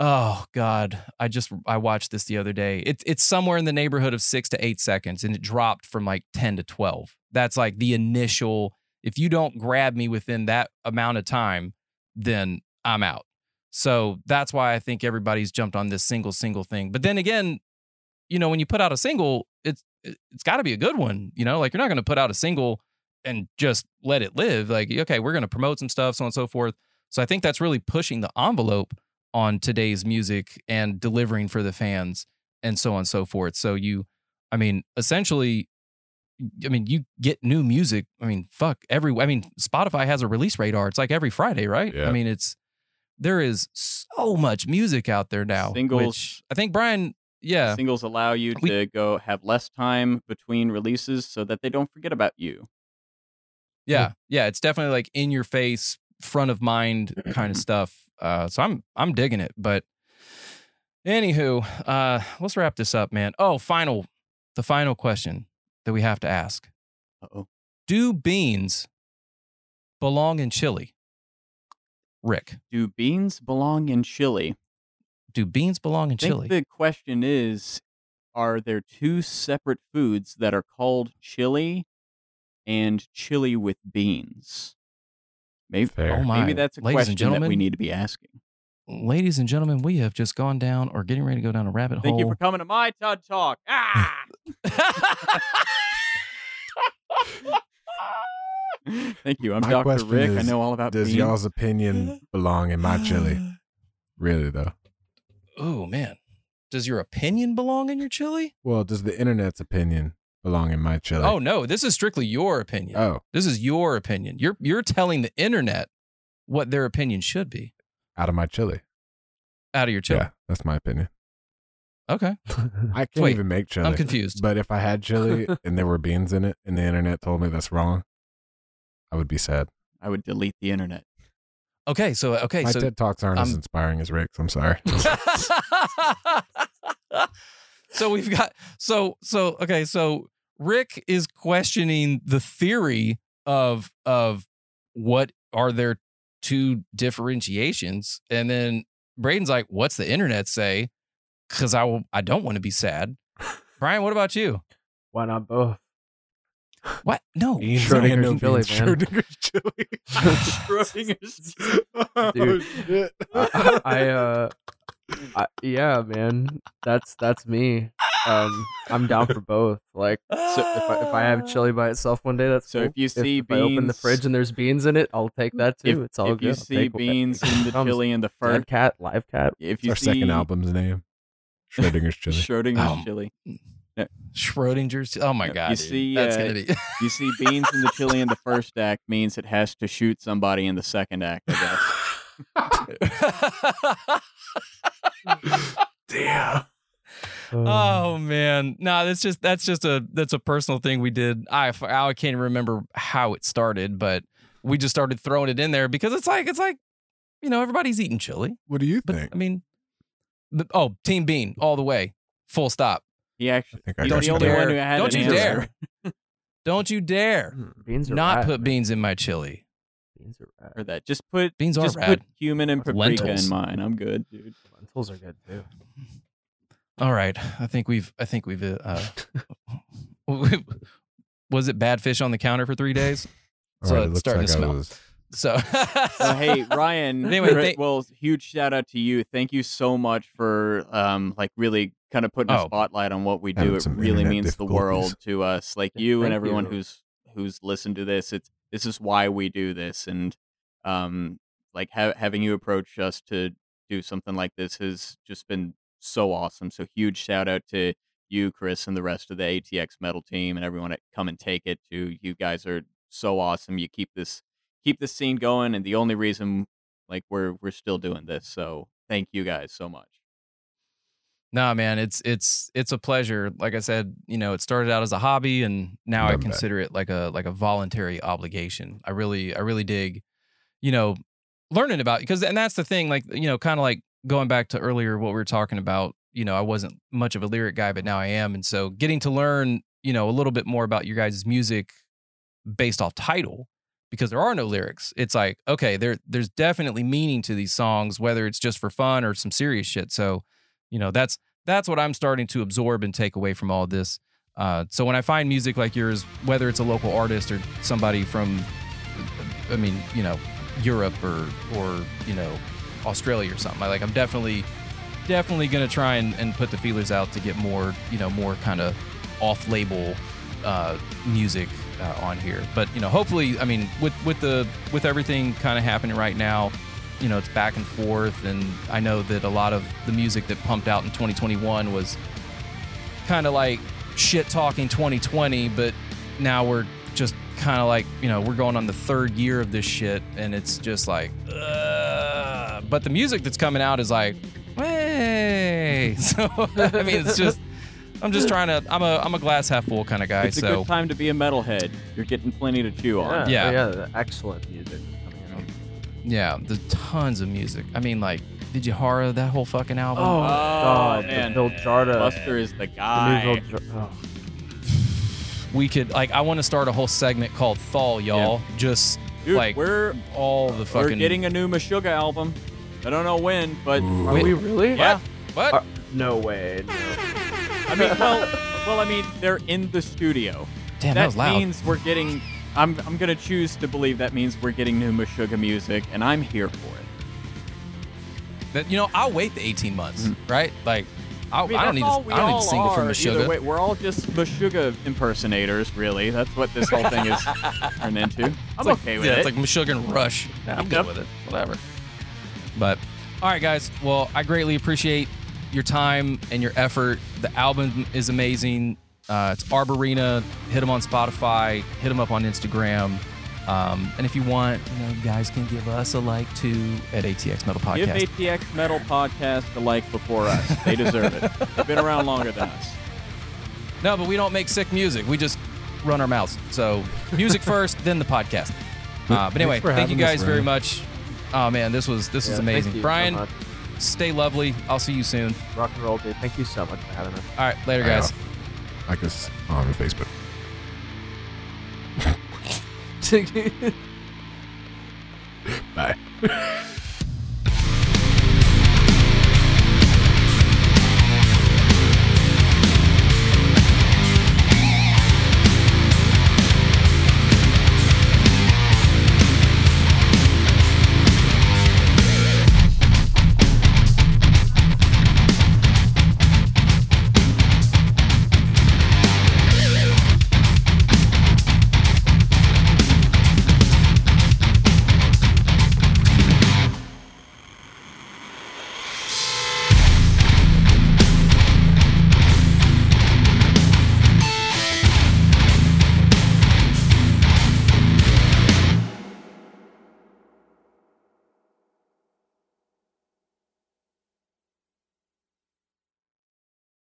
oh god, I just I watched this the other day. It's it's somewhere in the neighborhood of six to eight seconds, and it dropped from like ten to twelve. That's like the initial. If you don't grab me within that amount of time, then I'm out. So that's why I think everybody's jumped on this single single thing. But then again, you know, when you put out a single, it's it- it's got to be a good one. You know, like you're not going to put out a single and just let it live. Like, okay, we're going to promote some stuff, so on and so forth. So I think that's really pushing the envelope on today's music and delivering for the fans and so on and so forth. So you, I mean, essentially, I mean, you get new music. I mean, fuck every. I mean, Spotify has a release radar. It's like every Friday, right? Yeah. I mean, it's there is so much music out there now. Singles. which I think Brian. Yeah, Singles allow you We- to go have less time between releases so that they don't forget about you. Yeah, yeah, it's definitely like in your face, front of mind *clears throat* kind of stuff. Uh, so I'm I'm digging it. But anywho, uh, let's wrap this up, man. Oh, final, the final question that we have to ask: Uh-oh. Do beans belong in chili? Rick, Do beans belong in chili? do beans belong in I think chili? the question is are there two separate foods that are called chili and chili with beans? Maybe, Fair. Oh my, maybe that's a ladies and question that we need to be asking. Ladies and gentlemen, we have just gone down or getting ready to go down a rabbit hole. Thank you for coming to my TED Talk. Ah! *laughs* Thank you. I'm My Dr. question Rick. I is, know all about Does beans. y'all's opinion *gasps* belong in my chili? Really though? Oh man, does your opinion belong in your chili? Well, does the internet's opinion belong in my chili? Oh no, this is strictly your opinion. oh, This is your opinion. You're you're telling the internet what their opinion should be out of my chili. out of your chili. Yeah, that's my opinion. Okay, *laughs* I can't Wait, even make chili. I'm confused. But if I had chili *laughs* and there were beans in it, and the internet told me that's wrong, I would be sad. I would delete the internet. Okay, so okay, My so TED talks aren't as inspiring as Rick's. I'm sorry. *laughs* so we've got so so okay, so Rick is questioning the theory of of what are there two differentiations, and then Braden's like, "What's the internet say?" Because I will, I don't want to be sad. Brian, what about you? Why not both? What? No. Beans Schrodinger's no chili, beans. man. Schrodinger's chili. *laughs* *laughs* Schrodinger's *laughs* oh, Dude. shit. I, I uh, I, yeah, man, that's that's me. Um, I'm down for both. Like, so if I, if I have *laughs* chili by itself one day, that's So cool. if you see if, I open the fridge and there's beans in it, I'll take that too. If, it's all if good. you I'll see beans *laughs* in the chili and the Dead first, cat, live cat. if It's you our see second album's name. *laughs* Schrodinger's chili. Schrodinger's Um, chili, Schrodinger's. Oh my Yeah, god, you dude. see, that's uh, gonna be. you see beans in the chili in the first act means it has to shoot somebody in the second act. I guess. Damn. Oh man, no, that's just that's just a that's a personal thing we did. I I can't remember how it started, but we just started throwing it in there because it's like it's like you know everybody's eating chili, What do you but think? I mean, the, oh, Team Bean all the way, full stop. He actually, I think I he's got the you only there. one who had Don't you dare. *laughs* Don't you dare hmm. beans are not rad, put man. beans in my chili. Beans are rad. For that, just put Beans are just rad. put cumin and paprika Lentils. in mine. I'm good, dude. Lentils are good too. *laughs* All right, I think we've I think we've uh, was it bad fish on the counter for three days? So Alright, it's looks starting to like I smell. was- So, So hey, *laughs* Ryan. Anyway, Ri- thank- well, huge shout out to you. Thank you so much for um like really kind of putting a Oh. spotlight on what we Having do. It some really internet means the world difficulties. to us, like you and Thank everyone you. who's who's listened to this. It's this is why we do this, and um like ha- having you approach us to do something like this has just been so awesome. So huge shout out to you, Chris, and the rest of the ATX metal team and everyone that come and take it. To you guys are so awesome. You keep this keep this scene going, and the only reason like we're we're still doing this. So thank you guys so much. Nah, man, it's it's it's a pleasure. Like I said, you know, it started out as a hobby, and now I Love that. consider it like a like a voluntary obligation. I really I really dig, you know, learning about because and that's the thing. Like you know, kind of like going back to earlier what we were talking about. You know, I wasn't much of a lyric guy, but now I am, and so getting to learn, you know, a little bit more about your guys' music based off title because there are no lyrics. It's like okay, there there's definitely meaning to these songs, whether it's just for fun or some serious shit. So you know that's that's what i'm starting to absorb and take away from all this. Uh, so when i find music like yours whether it's a local artist or somebody from i mean you know europe or or you know australia or something I, like i'm definitely definitely to try and, and put the feelers out to get more you know more kind of off label uh, music uh, on here. But you know hopefully i mean with with the with everything kind of happening right now you know, it's back and forth. And I know that a lot of the music that pumped out in 2021 was kind of like shit talking 2020, but now we're just kind of like, you know, we're going on the third year of this shit. And it's just like, Ugh. but the music that's coming out is like, hey. *laughs* So, I mean, it's just, I'm just trying to, I'm a, I'm a glass half full kind of guy. It's a so, good time to be a metalhead. You're getting plenty to chew on. Yeah. yeah, the excellent music coming out. Yeah, there's tons of music. I mean, like, did you horror that whole fucking album? Oh, oh God, man. the Vildhjarta. Buster is the the guy. new Viljar- oh. *sighs* we could like I want to start a whole segment called Fall, y'all. Just Dude, like we're all the fucking. we're getting a new Meshuggah album. I don't know when, but Are Wait, we really? yeah. what? Are- no way. No. I mean, well, *laughs* well, I mean, they're in the studio. Damn, that, that was loud. means we're getting. I'm I'm gonna choose to believe that means we're getting new Meshuggah music, and I'm here for it. That- you know, I'll wait the 18 months, Mm-hmm. right? Like, I, mean, don't need to, I don't need a single from. Meshuggah. way, we're all just Meshuggah impersonators, really. That's what this whole thing is *laughs* turned into. I'm It's like, okay with yeah, it. it's like Meshuggah and Rush. Nah, I'm good with it. Whatever. But all right, guys. Well, I greatly appreciate your time and your effort. The album is amazing. Uh, it's Arborenna. Hit them on Spotify. Hit them up on Instagram. Um, and if you want, you know, you guys can give us a like too at ATX Metal Podcast. Give Podcast. ATX Metal Podcast a like before us. They deserve it. They've been around longer than us. No, but we don't make sick music. We just run our mouths. So music first, then the podcast. Uh, but anyway, thank you guys very much. Oh man, this was this Yeah, was amazing. you so Brian, stay lovely. I'll see you soon. Rock and roll, dude. Thank you so much for having us. All right, later, Yeah. guys. Like us on Facebook. *laughs* Bye. *laughs*